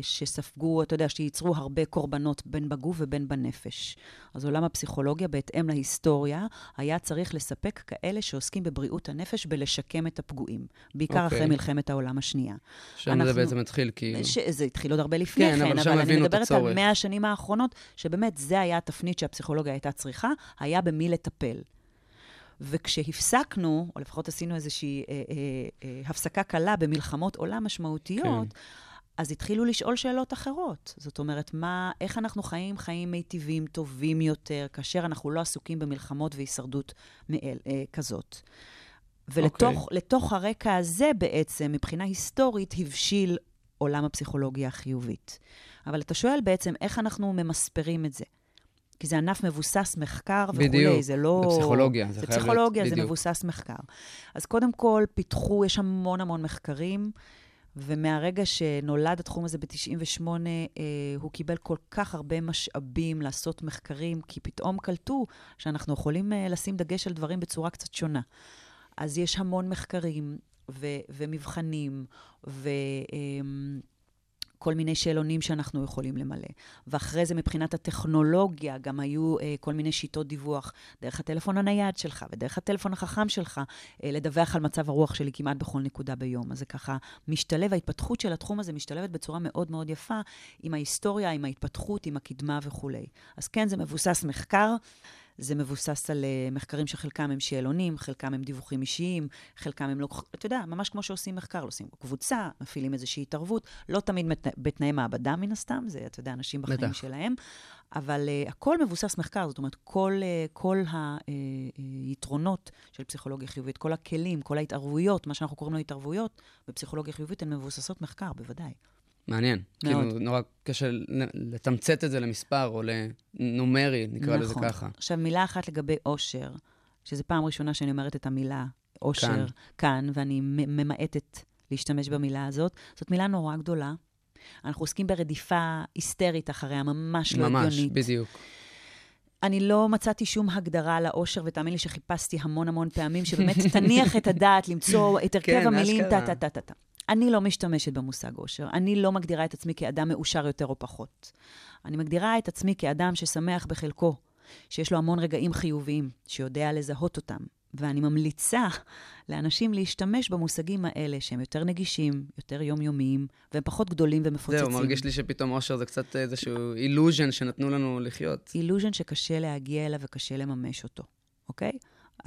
Speaker 5: שספגו, אתה יודע, שייצרו הרבה קורבנות בין בגוף ובין בנפש. אז עולם הפסיכולוגיה, בהתאם להיסטוריה, היה צריך לספק כאלה שעוסקים בבריאות הנפש בלשקם את הפגועים. בעיקר
Speaker 4: אוקיי.
Speaker 5: אחרי מלחמת העולם השנייה.
Speaker 4: שם
Speaker 5: אנחנו-
Speaker 4: זה בעצם התחיל כאילו.
Speaker 5: ש... זה התחיל עוד הרבה לפני
Speaker 4: כן,
Speaker 5: כן,
Speaker 4: אבל
Speaker 5: אבל אני מדברת על. 100 השנים האחרונות, שבאמת זה היה התפנית שהפסיכולוגיה הייתה צריכה, היה במי לטפל. וכשהפסקנו, או לפחות עשינו איזושהי אה, אה, אה, הפסקה קלה במלחמות עולם משמעותיות,
Speaker 4: כן.
Speaker 5: אז התחילו לשאול שאלות אחרות. זאת אומרת, מה, איך אנחנו חיים חיים מיטיבים, טובים יותר, כאשר אנחנו לא עסוקים במלחמות והישרדות מאל, אה, כזאת. ולתוך
Speaker 4: אוקיי.
Speaker 5: לתוך הרקע הזה בעצם, מבחינה היסטורית, הבשיל עולם הפסיכולוגיה החיובית. אבל אתה שואל בעצם, איך אנחנו ממספרים את זה? כי זה ענף מבוסס מחקר וכולי,
Speaker 4: בדיוק.
Speaker 5: זה לא...
Speaker 4: זה פסיכולוגיה, זה
Speaker 5: זה
Speaker 4: להיות-
Speaker 5: פסיכולוגיה, זה
Speaker 4: בדיוק.
Speaker 5: מבוסס מחקר. אז קודם כל, פיתחו, יש המון המון מחקרים, ומהרגע שנולד התחום הזה ב-98, אה, הוא קיבל כל כך הרבה משאבים לעשות מחקרים, כי פתאום קלטו שאנחנו יכולים אה, לשים דגש על דברים בצורה קצת שונה. אז יש המון מחקרים ו- ומבחנים, ו... אמ, כל מיני שאלונים שאנחנו יכולים למלא. ואחרי זה, מבחינת הטכנולוגיה, גם היו אה, כל מיני שיטות דיווח דרך הטלפון הנייד שלך ודרך הטלפון החכם שלך, אה, לדווח על מצב הרוח שלי כמעט בכל נקודה ביום. אז זה ככה משתלב, ההתפתחות של התחום הזה משתלבת בצורה מאוד מאוד יפה עם ההיסטוריה, עם ההתפתחות, עם הקדמה וכולי. אז כן, זה מבוסס מחקר. זה מבוסס על uh, מחקרים שחלקם הם שאלונים, חלקם הם דיווחים אישיים, חלקם הם לא... אתה יודע, ממש כמו שעושים מחקר, עושים קבוצה, מפעילים איזושהי התערבות, לא תמיד בת, בתנאי מעבדה מן הסתם, זה, אתה יודע, אנשים בחיים
Speaker 4: בטח.
Speaker 5: שלהם, אבל uh, הכל מבוסס מחקר, זאת אומרת, כל, uh, כל היתרונות של פסיכולוגיה חיובית, כל הכלים, כל ההתערבויות, מה שאנחנו קוראים לו התערבויות, בפסיכולוגיה חיובית הן מבוססות מחקר, בוודאי.
Speaker 4: מעניין.
Speaker 5: מאוד.
Speaker 4: כאילו, נורא קשה לתמצת את זה למספר או לנומרי, נקרא לזה
Speaker 5: נכון.
Speaker 4: ככה.
Speaker 5: עכשיו, מילה אחת לגבי אושר, שזו פעם ראשונה שאני אומרת את המילה אושר
Speaker 4: כאן.
Speaker 5: כאן, ואני ממעטת להשתמש במילה הזאת. זאת מילה נורא גדולה. אנחנו עוסקים ברדיפה היסטרית אחריה, ממש לא
Speaker 4: ממש,
Speaker 5: הגיונית.
Speaker 4: בדיוק.
Speaker 5: אני לא מצאתי שום הגדרה לאושר, ותאמין לי שחיפשתי המון המון פעמים, שבאמת תניח את הדעת, למצוא את הרכב
Speaker 4: כן,
Speaker 5: המילים. טה-טה-טה-טה. אני לא משתמשת במושג אושר. אני לא מגדירה את עצמי כאדם מאושר יותר או פחות. אני מגדירה את עצמי כאדם ששמח בחלקו, שיש לו המון רגעים חיוביים, שיודע לזהות אותם. ואני ממליצה לאנשים להשתמש במושגים האלה, שהם יותר נגישים, יותר יומיומיים, והם פחות גדולים ומפוצצים.
Speaker 4: זהו, מרגיש לי שפתאום אושר זה קצת איזשהו אילוז'ן שנתנו לנו לחיות.
Speaker 5: אילוז'ן שקשה להגיע אליו וקשה לממש אותו, אוקיי?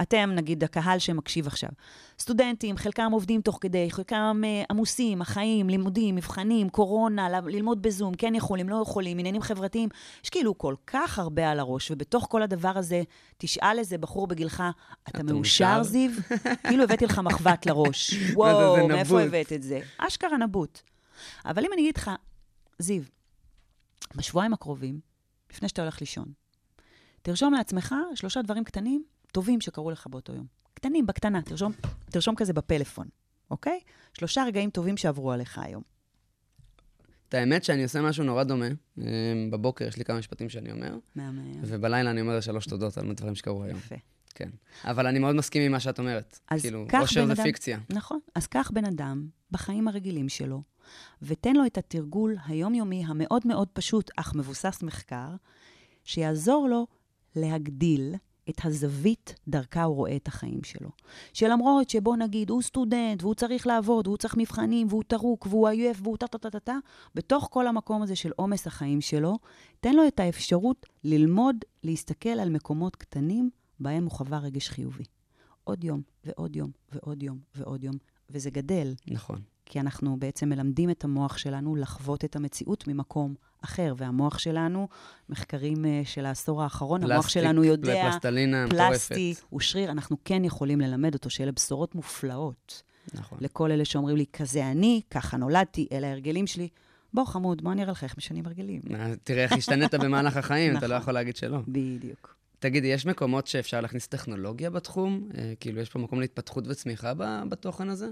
Speaker 5: אתם, נגיד, הקהל שמקשיב עכשיו, סטודנטים, חלקם עובדים תוך כדי, חלקם אה, עמוסים, החיים, לימודים, מבחנים, קורונה, ל- ללמוד בזום, כן יכולים, לא יכולים, עניינים חברתיים. יש כאילו כל כך הרבה על הראש, ובתוך כל הדבר הזה, תשאל איזה בחור בגילך, אתה מאושר,
Speaker 4: מאושר?"
Speaker 5: זיו? כאילו הבאתי לך מחבת לראש. וואו, מאיפה. הבאת את זה? אשכרה נבוט. אבל אם אני אגיד לך, זיו, בשבועיים הקרובים, לפני שאתה הולך לישון, תרשום לעצמך שלושה דברים קטנים, טובים שקרו לך באותו יום. קטנים, בקטנה, תרשום, תרשום כזה בפלאפון, אוקיי? שלושה רגעים טובים שעברו עליך היום.
Speaker 4: את האמת שאני עושה משהו נורא דומה. אה, בבוקר יש לי כמה משפטים שאני אומר,
Speaker 5: מהמם.
Speaker 4: ובלילה אני אומר שלוש תודות על דברים שקרו היום.
Speaker 5: יפה.
Speaker 4: כן. אבל אני מאוד מסכים עם מה שאת אומרת.
Speaker 5: אז
Speaker 4: כאילו,
Speaker 5: קח
Speaker 4: אושר זה פיקציה.
Speaker 5: נכון. אז קח בן אדם בחיים הרגילים שלו, ותן לו את התרגול היומיומי המאוד מאוד פשוט, אך מבוסס מחקר, שיעזור לו להגדיל את הזווית דרכה הוא רואה את החיים שלו. שלמרות שבוא נגיד, הוא סטודנט, והוא צריך לעבוד, והוא צריך מבחנים, והוא טרוק, והוא עייף, והוא טה-טה-טה-טה, בתוך כל המקום הזה של עומס החיים שלו, תן לו את האפשרות ללמוד להסתכל על מקומות קטנים בהם הוא חווה רגש חיובי. עוד יום, ועוד יום, ועוד יום, ועוד יום, וזה גדל,
Speaker 4: נכון.
Speaker 5: כי אנחנו בעצם מלמדים את המוח שלנו לחוות את המציאות ממקום אחר, והמוח שלנו, מחקרים אה, של העשור האחרון, המוח
Speaker 4: פלסטיק,
Speaker 5: שלנו יודע,
Speaker 4: פלסטלינה מטורפת.
Speaker 5: פלסטי, הוא שריר, אנחנו כן יכולים ללמד אותו, שאלה בשורות מופלאות.
Speaker 4: נכון.
Speaker 5: לכל אלה שאומרים לי, כזה אני, ככה נולדתי, אלה ההרגלים שלי. בוא, חמוד, בוא אני אראה לך איך משנים הרגלים.
Speaker 4: אה, תראה איך השתנית במהלך החיים, אתה לא
Speaker 5: נכון.
Speaker 4: יכול להגיד שלא.
Speaker 5: בדיוק.
Speaker 4: תגידי, יש מקומות שאפשר להכניס טכנולוגיה בתחום? אה, כאילו, יש פה מקום להתפתחות וצמיחה בתוכן הזה?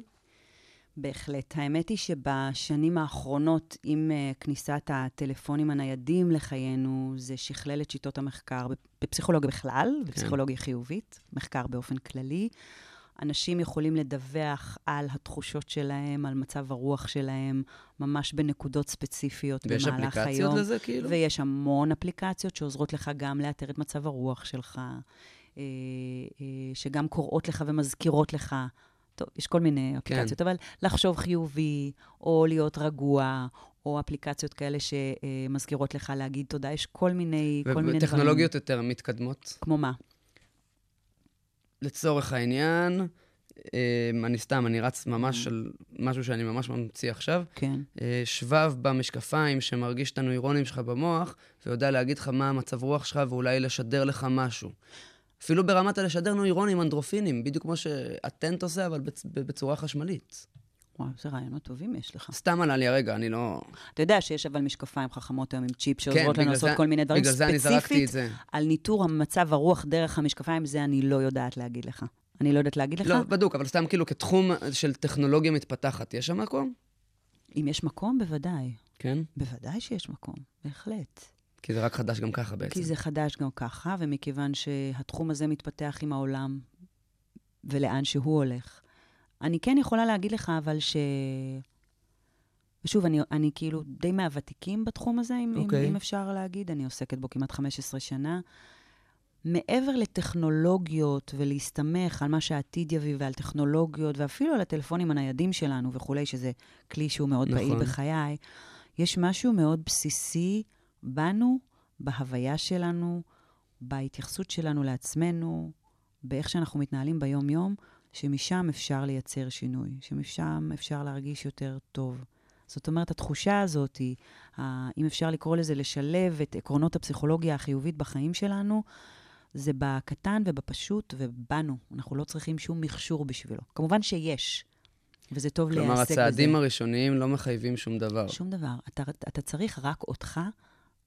Speaker 5: בהחלט. האמת היא שבשנים האחרונות, עם uh, כניסת הטלפונים הניידים לחיינו, זה שכלל את שיטות המחקר בפסיכולוגיה בכלל, בפסיכולוגיה חיובית, מחקר באופן כללי. אנשים יכולים לדווח על התחושות שלהם, על מצב הרוח שלהם, ממש בנקודות ספציפיות
Speaker 4: ויש
Speaker 5: במהלך היום.
Speaker 4: אפליקציות לזה, כאילו?
Speaker 5: ויש המון אפליקציות שעוזרות לך גם לאתר את מצב הרוח שלך, אה, אה, שגם קוראות לך ומזכירות לך. טוב, יש כל מיני אפליקציות, אבל לחשוב חיובי, או להיות רגוע, או אפליקציות כאלה שמזכירות לך להגיד תודה, יש כל מיני, כל מיני דברים.
Speaker 4: וטכנולוגיות יותר מתקדמות?
Speaker 5: כמו מה?
Speaker 4: לצורך העניין, אה, אני סתם, אני רץ. ממש על משהו שאני ממש ממציא עכשיו.
Speaker 5: כן.
Speaker 4: אה, שבב במשקפיים שמרגיש את הנוירונים שלך במוח, ויודע להגיד לך מה המצב רוח שלך, ואולי לשדר לך משהו. אפילו ברמת הלשדר נוירונים, אנדרופינים, בדיוק כמו שהטנט עושה, אבל בצ- בצורה חשמלית.
Speaker 5: וואו, איזה רעיונות טובים יש לך.
Speaker 4: סתם עלה לי הרגע, אני לא...
Speaker 5: אתה יודע שיש אבל משקפיים חכמות היום עם צ'יפ
Speaker 4: כן,
Speaker 5: שעוזרות לנו
Speaker 4: בגלל
Speaker 5: לעשות
Speaker 4: זה-
Speaker 5: כל מיני דברים
Speaker 4: בגלל זה אני זרקתי את. זה.
Speaker 5: על ניטור המצב הרוח דרך המשקפיים, זה אני לא יודעת להגיד לך. אני לא יודעת להגיד לך.
Speaker 4: לא, בדוק, אבל סתם כאילו כתחום של טכנולוגיה מתפתחת, יש שם מקום?
Speaker 5: אם יש מקום, בוודאי.
Speaker 4: כן?
Speaker 5: בוודאי שיש מקום, בהחלט.
Speaker 4: כי זה רק חדש גם ככה בעצם.
Speaker 5: כי זה חדש גם ככה, ומכיוון שהתחום הזה מתפתח עם העולם ולאן שהוא הולך. אני כן יכולה להגיד לך, אבל ש... ושוב, אני, אני כאילו די מהוותיקים בתחום הזה, אם, okay.
Speaker 4: אוקיי.
Speaker 5: אם, אם אפשר להגיד. אני עוסקת בו כמעט 15 שנה. מעבר לטכנולוגיות ולהסתמך על מה שהעתיד יביא ועל טכנולוגיות, ואפילו על הטלפונים הניידים שלנו וכולי, שזה כלי שהוא מאוד
Speaker 4: נכון.
Speaker 5: פעיל בחיי, יש משהו מאוד בסיסי בנו, בהוויה שלנו, בהתייחסות שלנו לעצמנו, באיך שאנחנו מתנהלים ביום-יום, שמשם אפשר לייצר שינוי, שמשם אפשר להרגיש יותר טוב. זאת אומרת, התחושה הזאת, היא, אם אפשר לקרוא לזה לשלב את עקרונות הפסיכולוגיה החיובית בחיים שלנו, זה בקטן ובפשוט ובנו. אנחנו לא צריכים שום מכשור בשבילו. כמובן שיש, וזה טוב להיעסק
Speaker 4: כלומר,
Speaker 5: בזה.
Speaker 4: הצעדים הראשוניים לא מחייבים שום דבר.
Speaker 5: שום דבר. אתה, אתה צריך רק אותך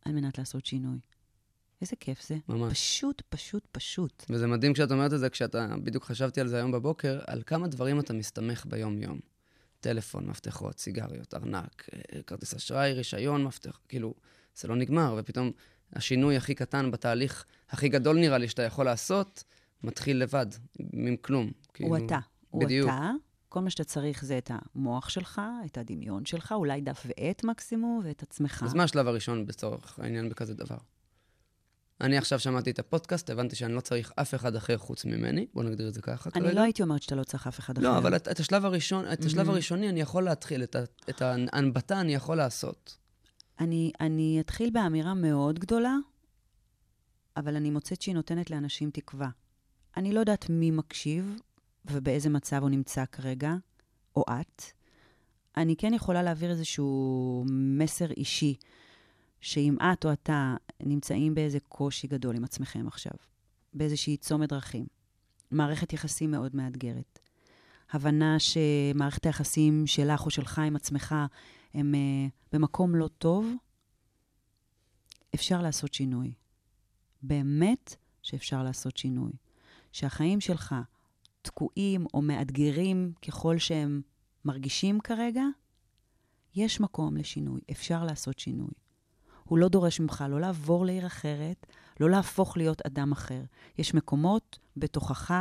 Speaker 5: על מנת לעשות שינוי. איזה כיף זה.
Speaker 4: ממש.
Speaker 5: פשוט, פשוט, פשוט.
Speaker 4: וזה מדהים כשאת אומרת את זה, כשאתה, בדיוק חשבתי על זה היום בבוקר, על כמה דברים אתה מסתמך ביום-יום. טלפון, מפתחות, סיגריות, ארנק, אה, כרטיס אשראי, רישיון, מפתח, כאילו, זה לא נגמר, ופתאום השינוי הכי קטן בתהליך הכי גדול נראה לי שאתה יכול לעשות, מתחיל לבד, עם כלום.
Speaker 5: הוא אתה. הוא
Speaker 4: בדיוק.
Speaker 5: אתה. כל מה שאתה צריך זה את המוח שלך, את הדמיון שלך, אולי דף ועט מקסימום, ואת עצמך.
Speaker 4: אז מה השלב הראשון בצורך העניין בכזה דבר? אני עכשיו שמעתי את הפודקאסט, הבנתי שאני לא צריך אף אחד אחר חוץ ממני, בוא נגדיר את זה ככה
Speaker 5: אני
Speaker 4: כרגע.
Speaker 5: לא הייתי אומרת שאתה לא צריך אף אחד אחר.
Speaker 4: לא, אבל את, את השלב הראשון, את השלב הראשוני אני יכול להתחיל, את, את ההנבטה אני יכול לעשות.
Speaker 5: אני, אני אתחיל באמירה מאוד גדולה, אבל אני מוצאת שהיא נותנת לאנשים תקווה. אני לא יודעת מי מקשיב ובאיזה מצב הוא נמצא כרגע, או את. אני כן יכולה להעביר איזשהו מסר אישי, שאם את או אתה נמצאים באיזה קושי גדול עם עצמכם עכשיו, באיזושהי צומת דרכים, מערכת יחסים מאוד מאתגרת, הבנה שמערכת היחסים שלך או שלך עם עצמך הם uh, במקום לא טוב, אפשר לעשות שינוי. באמת שאפשר לעשות שינוי. שהחיים שלך תקועים או מאתגרים ככל שהם מרגישים כרגע, יש מקום לשינוי, אפשר לעשות שינוי. הוא לא דורש ממך לא לעבור לעיר אחרת, לא להפוך להיות אדם אחר. יש מקומות בתוכך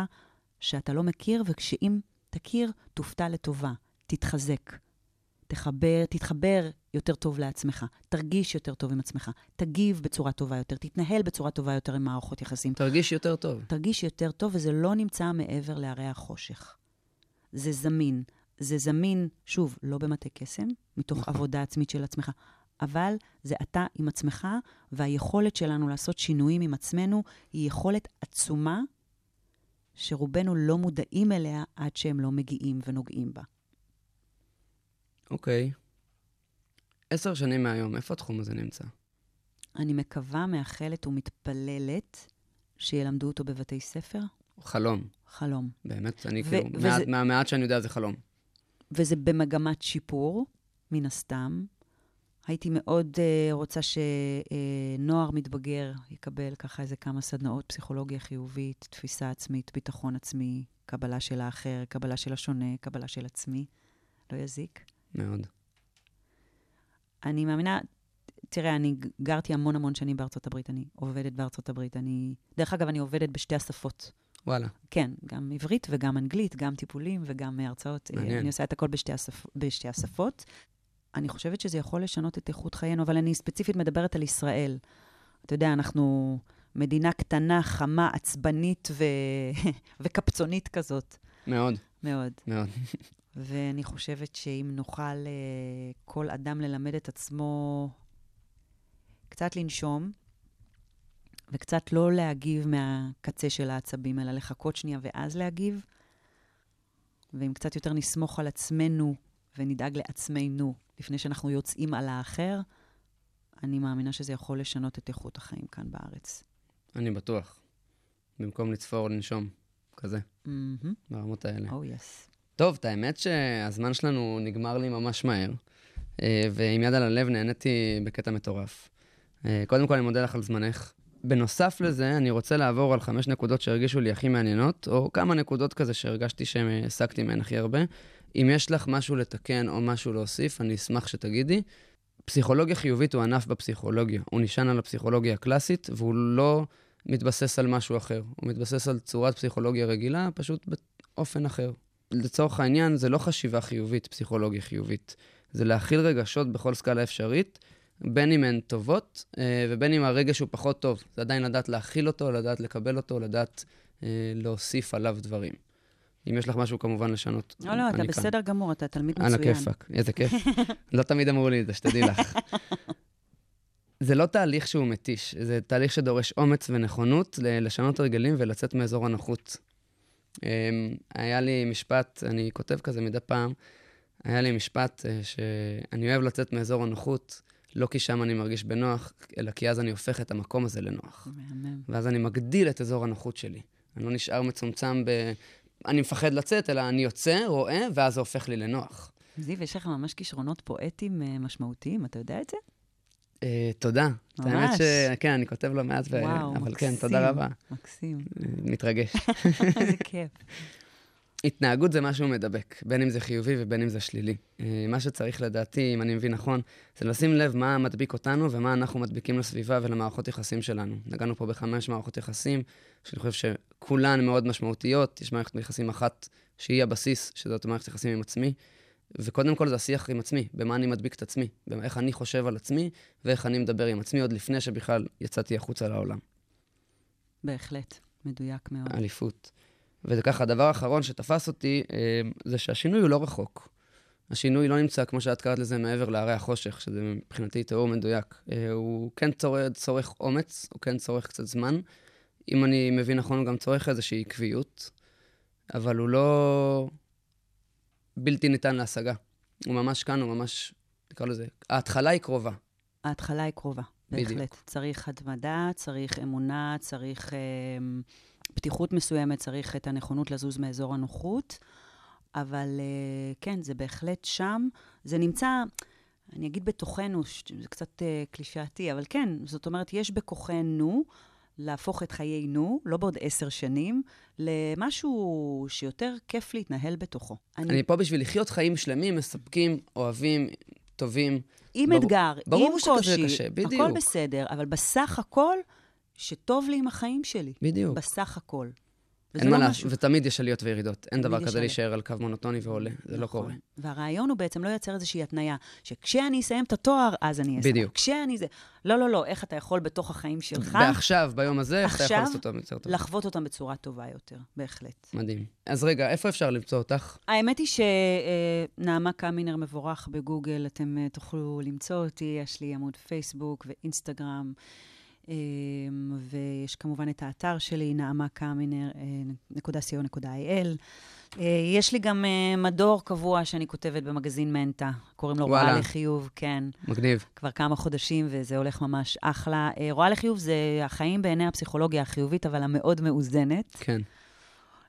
Speaker 5: שאתה לא מכיר, וכשאם תכיר, תופתע לטובה, תתחזק. תחבר, תתחבר יותר טוב לעצמך, תרגיש יותר טוב עם עצמך, תגיב בצורה טובה יותר, תתנהל בצורה טובה יותר עם מערכות יחסים.
Speaker 4: תרגיש יותר טוב.
Speaker 5: תרגיש יותר טוב, וזה לא נמצא מעבר להרי החושך. זה זמין. זה זמין, שוב, לא במטה קסם, מתוך
Speaker 4: נכון.
Speaker 5: עבודה עצמית של עצמך, אבל זה אתה עם עצמך, והיכולת שלנו לעשות שינויים עם עצמנו היא יכולת עצומה, שרובנו לא מודעים אליה עד שהם לא מגיעים ונוגעים בה.
Speaker 4: אוקיי. עשר שנים מהיום, איפה התחום הזה נמצא?
Speaker 5: אני מקווה, מאחלת ומתפללת שילמדו אותו בבתי ספר.
Speaker 4: חלום.
Speaker 5: חלום.
Speaker 4: באמת, אני
Speaker 5: ו-
Speaker 4: כאילו,
Speaker 5: וזה-
Speaker 4: מעט- מהמעט שאני יודע זה חלום.
Speaker 5: וזה במגמת שיפור, מן הסתם. הייתי מאוד uh, רוצה שנוער uh, מתבגר יקבל ככה איזה כמה סדנאות פסיכולוגיה חיובית, תפיסה עצמית, ביטחון עצמי, קבלה של האחר, קבלה של השונה, קבלה של עצמי. לא יזיק.
Speaker 4: מאוד.
Speaker 5: אני מאמינה, תראה, אני גרתי המון המון שנים בארצות הברית, אני עובדת בארצות הברית. אני, דרך אגב, אני עובדת בשתי השפות.
Speaker 4: וואלה.
Speaker 5: כן, גם עברית וגם אנגלית, גם טיפולים וגם הרצאות. אה,
Speaker 4: מעניין.
Speaker 5: אני עושה את הכל בשתי, השפ... בשתי השפות. אני חושבת שזה יכול לשנות את איכות חיינו, אבל אני ספציפית מדברת על ישראל. אתה יודע, אנחנו מדינה קטנה, חמה, עצבנית ו... וקפצונית כזאת,
Speaker 4: מאוד,
Speaker 5: מאוד.
Speaker 4: מאוד.
Speaker 5: ואני חושבת שאם נוכל אה, כל אדם ללמד את עצמו קצת לנשום, וקצת לא להגיב מהקצה של העצבים, אלא לחכות שנייה ואז להגיב, ואם קצת יותר נסמוך על עצמנו ונדאג לעצמנו לפני שאנחנו יוצאים על האחר, אני מאמינה שזה יכול לשנות את איכות החיים כאן בארץ.
Speaker 4: אני בטוח. במקום לצפור, לנשום. כזה,
Speaker 5: מהמם.
Speaker 4: ברמות האלה.
Speaker 5: או יס.
Speaker 4: טוב, את האמת שהזמן שלנו נגמר לי ממש מהר, אה, ועם יד על הלב נהניתי בקטע מטורף. אה, קודם כל, אני מודה לך על זמנך. בנוסף לזה, אני רוצה לעבור על חמש נקודות שהרגישו לי הכי מעניינות, או כמה נקודות כזה שהרגשתי שהעסקתי מהן הכי הרבה. אם יש לך משהו לתקן או משהו להוסיף, אני אשמח שתגידי. פסיכולוגיה חיובית הוא ענף בפסיכולוגיה. הוא נשען על הפסיכולוגיה הקלאסית, והוא לא מתבסס על משהו אחר. הוא מתבסס על צורת פסיכולוגיה רגילה, פשוט באופן אחר. לצורך העניין, זה לא חשיבה חיובית, פסיכולוגיה חיובית. זה להכיל רגשות בכל סקאלה אפשרית, בין אם הן טובות, אה, ובין אם הרגש הוא פחות טוב. זה עדיין לדעת להכיל אותו, לדעת לקבל אותו, לדעת אה, להוסיף עליו דברים. אם יש לך משהו כמובן לשנות,
Speaker 5: לא, לא, אתה
Speaker 4: כאן.
Speaker 5: בסדר גמור, אתה תלמיד מצוין.
Speaker 4: הכיפאק, איזה כיף. לא תמיד אמרו לי את זה, שתדעי לך. זה לא תהליך שהוא מתיש, זה תהליך שדורש אומץ ונכונות לשנות הרגלים ולצאת מאזור הנוחות. אמ, היה לי משפט, אני כותב כזה מדי פעם, היה לי משפט אה, שאני אוהב לצאת מאזור הנוחות, לא כי שם אני מרגיש בנוח, אלא כי אז אני הופך את המקום הזה לנוח.
Speaker 5: מהמם.
Speaker 4: ואז אני מגדיל את אזור הנוחות שלי. אני לא נשאר מצומצם ב... אני מפחד לצאת, אלא אני יוצא, רואה, ואז זה הופך לי לנוח.
Speaker 5: זיו, יש לך ממש כישרונות פואטיים אה, משמעותיים, אתה יודע את זה?
Speaker 4: אה, תודה. את האמת
Speaker 5: ממש.
Speaker 4: ש... כן, אני כותב לא מעט.
Speaker 5: וואו,
Speaker 4: אבל כן,
Speaker 5: מקסים.
Speaker 4: תודה רבה.
Speaker 5: מקסים.
Speaker 4: אה, מתרגש.
Speaker 5: איזה כיף.
Speaker 4: התנהגות זה משהו מדבק, בין אם זה חיובי ובין אם זה שלילי. אה, מה שצריך לדעתי, אם אני מבין נכון, זה לשים לב מה מדביק אותנו ומה אנחנו מדביקים לסביבה ולמערכות יחסים שלנו. נגענו פה בחמש מערכות יחסים, שאני חושב שכולן מאוד משמעותיות. יש מערכת יחסים אחת שהיא הבסיס, שזאת מערכת יחסים עם עצמי, וקודם כל זה השיח עם עצמי, במה אני מדביק את עצמי, איך אני חושב על עצמי ואיך אני מדבר עם עצמי עוד לפני שבכלל יצאתי החוצה לעולם.
Speaker 5: בהחלט, מדויק מאוד.
Speaker 4: אליפות. וזה ככה, הדבר האחרון שתפס אותי, אה, זה שהשינוי הוא לא רחוק. השינוי לא נמצא, כמו שאת קראת לזה, מעבר להרי החושך, שזה מבחינתי תיאור מדויק. אה, הוא כן צורך, צורך אומץ, הוא כן צורך קצת זמן. אם אני מבין נכון, הוא גם צורך איזושהי עקביות, אבל הוא לא בלתי ניתן להשגה. הוא ממש כאן, הוא ממש, נקרא לזה, ההתחלה היא קרובה.
Speaker 5: ההתחלה היא קרובה,
Speaker 4: בדיוק.
Speaker 5: בהחלט. צריך התמדה, צריך אמונה, צריך אה, פתיחות מסוימת, צריך את הנכונות לזוז מאזור הנוחות, אבל אה, כן, זה בהחלט שם. זה נמצא, אני אגיד בתוכנו, זה קצת אה, קלישאתי, אבל כן, זאת אומרת, יש בכוחנו להפוך את חיינו, לא בעוד עשר שנים, למשהו שיותר כיף להתנהל בתוכו.
Speaker 4: אני פה בשביל לחיות חיים שלמים, מספקים, אוהבים, טובים.
Speaker 5: עם
Speaker 4: ברור-
Speaker 5: אתגר,
Speaker 4: ברור
Speaker 5: עם קושי,
Speaker 4: קשה, בדיוק.
Speaker 5: הכל בסדר, אבל בסך הכל, שטוב לי עם החיים שלי.
Speaker 4: בדיוק.
Speaker 5: בסך הכל.
Speaker 4: אין מה
Speaker 5: לא
Speaker 4: לעשות, ותמיד יש עליות וירידות. אין דבר כזה. להישאר על קו מונוטוני ועולה, זה לא
Speaker 5: נכון.
Speaker 4: קורה.
Speaker 5: והרעיון הוא בעצם לא לייצר איזושהי התניה, שכשאני אסיים את התואר, אז אני אעשה.
Speaker 4: בדיוק.
Speaker 5: כשאני זה... לא, לא, לא, איך אתה יכול בתוך החיים שלך
Speaker 4: ועכשיו, ביום הזה, איך אתה יכול
Speaker 5: עכשיו,
Speaker 4: לעשות אותם יותר טוב?
Speaker 5: לחוות אותם בצורה טובה יותר, בהחלט.
Speaker 4: מדהים. אז רגע, איפה אפשר למצוא אותך?
Speaker 5: האמת היא שנעמה קמינר מבורך בגוגל, אתם אה, תוכלו למצוא אותי, יש לי עמוד פייסבוק ואינסטגרם. אמ, ויש כמובן את האתר שלי, נעמה קמינר, אה. אה, יש לי גם אה, מדור קבוע שאני כותבת במגזין מנטה, קוראים לו
Speaker 4: וואלה.
Speaker 5: רואה לחיוב, כן.
Speaker 4: מגניב.
Speaker 5: כבר כמה חודשים, וזה הולך ממש אחלה. אה, רואה לחיוב זה החיים בעיני הפסיכולוגיה החיובית, אבל המאוד מאוזנת.
Speaker 4: כן.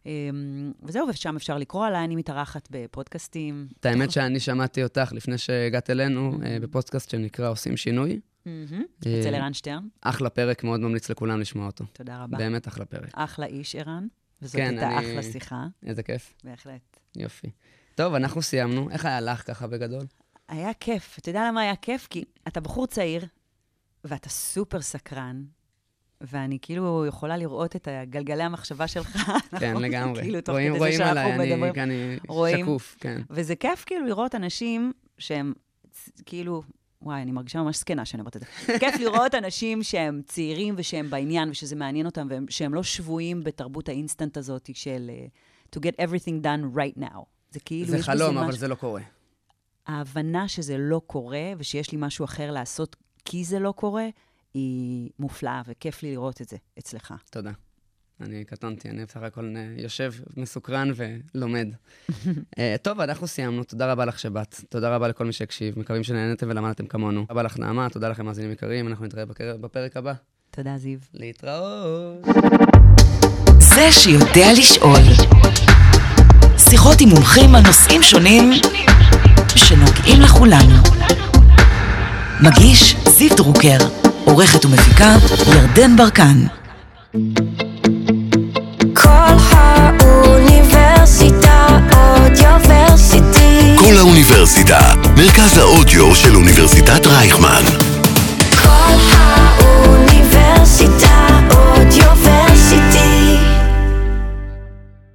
Speaker 5: אמ, וזהו, ושם אפשר לקרוא עליי, אני מתארחת בפודקאסטים.
Speaker 4: את האמת שאני שמעתי אותך לפני שהגעת אלינו, בפודקאסט שנקרא עושים שינוי. אה,
Speaker 5: אצל ערן שטרן,
Speaker 4: אחלה פרק, מאוד ממליץ לכולם לשמוע אותו.
Speaker 5: תודה רבה.
Speaker 4: באמת אחלה פרק.
Speaker 5: אחלה איש, ערן. וזאת
Speaker 4: כן,
Speaker 5: הייתה
Speaker 4: אני-
Speaker 5: אחלה שיחה,
Speaker 4: איזה כיף.
Speaker 5: בהחלט.
Speaker 4: יופי. טוב, אנחנו סיימנו. איך היה לך ככה בגדול?
Speaker 5: היה כיף. אתה יודע למה היה כיף? כי אתה בחור צעיר, ואתה סופר סקרן, ואני כאילו יכולה לראות את גלגלי המחשבה שלך.
Speaker 4: כן? לגמרי.
Speaker 5: כאילו, תוך
Speaker 4: רואים,
Speaker 5: כדי
Speaker 4: רואים
Speaker 5: זה שאנחנו
Speaker 4: עליי, אני
Speaker 5: מדברים.
Speaker 4: אני
Speaker 5: רואים.
Speaker 4: שקוף, כן.
Speaker 5: וזה כיף כאילו לראות אנשים שהם כאילו, וואי, אני מרגישה ממש זקנה שאני אומרת את זה. כיף לראות אנשים שהם צעירים ושהם בעניין ושזה מעניין אותם, ושהם לא שבויים בתרבות האינסטנט הזאת של אה, to get everything done right now. זה כאילו,
Speaker 4: זה חלום, אבל
Speaker 5: משהו-
Speaker 4: זה לא קורה.
Speaker 5: ההבנה שזה לא קורה, ושיש לי משהו אחר לעשות כי זה לא קורה, היא מופלאה, וכיף לי לראות את זה אצלך.
Speaker 4: תודה. אני קטונתי, אני בסך הכל אה, יושב מסוקרן ולומד. אה, טוב, אנחנו סיימנו. תודה רבה לך שבאת. תודה רבה לכל מי שהקשיב. מקווים שנהנתם ולמדתם כמונו. תודה רבה לך, נעמה. תודה לכם, מאזינים יקרים. אנחנו נתראה בקר- בפרק הבא.
Speaker 5: תודה, זיו.
Speaker 4: להתראות.
Speaker 3: זה שיודע לשאול. שיחות עם מומחים על נושאים שונים שנוגעים לכולנו. מגיש זיו דרוקר, עורכת ומפיקה ירדן ברקן.
Speaker 2: כל האוניברסיטה אודיוורסיטי. כל
Speaker 1: האוניברסיטה, מרכז האודיו של אוניברסיטת רייכמן.
Speaker 2: כל האוניברסיטה אודיוורסיטי.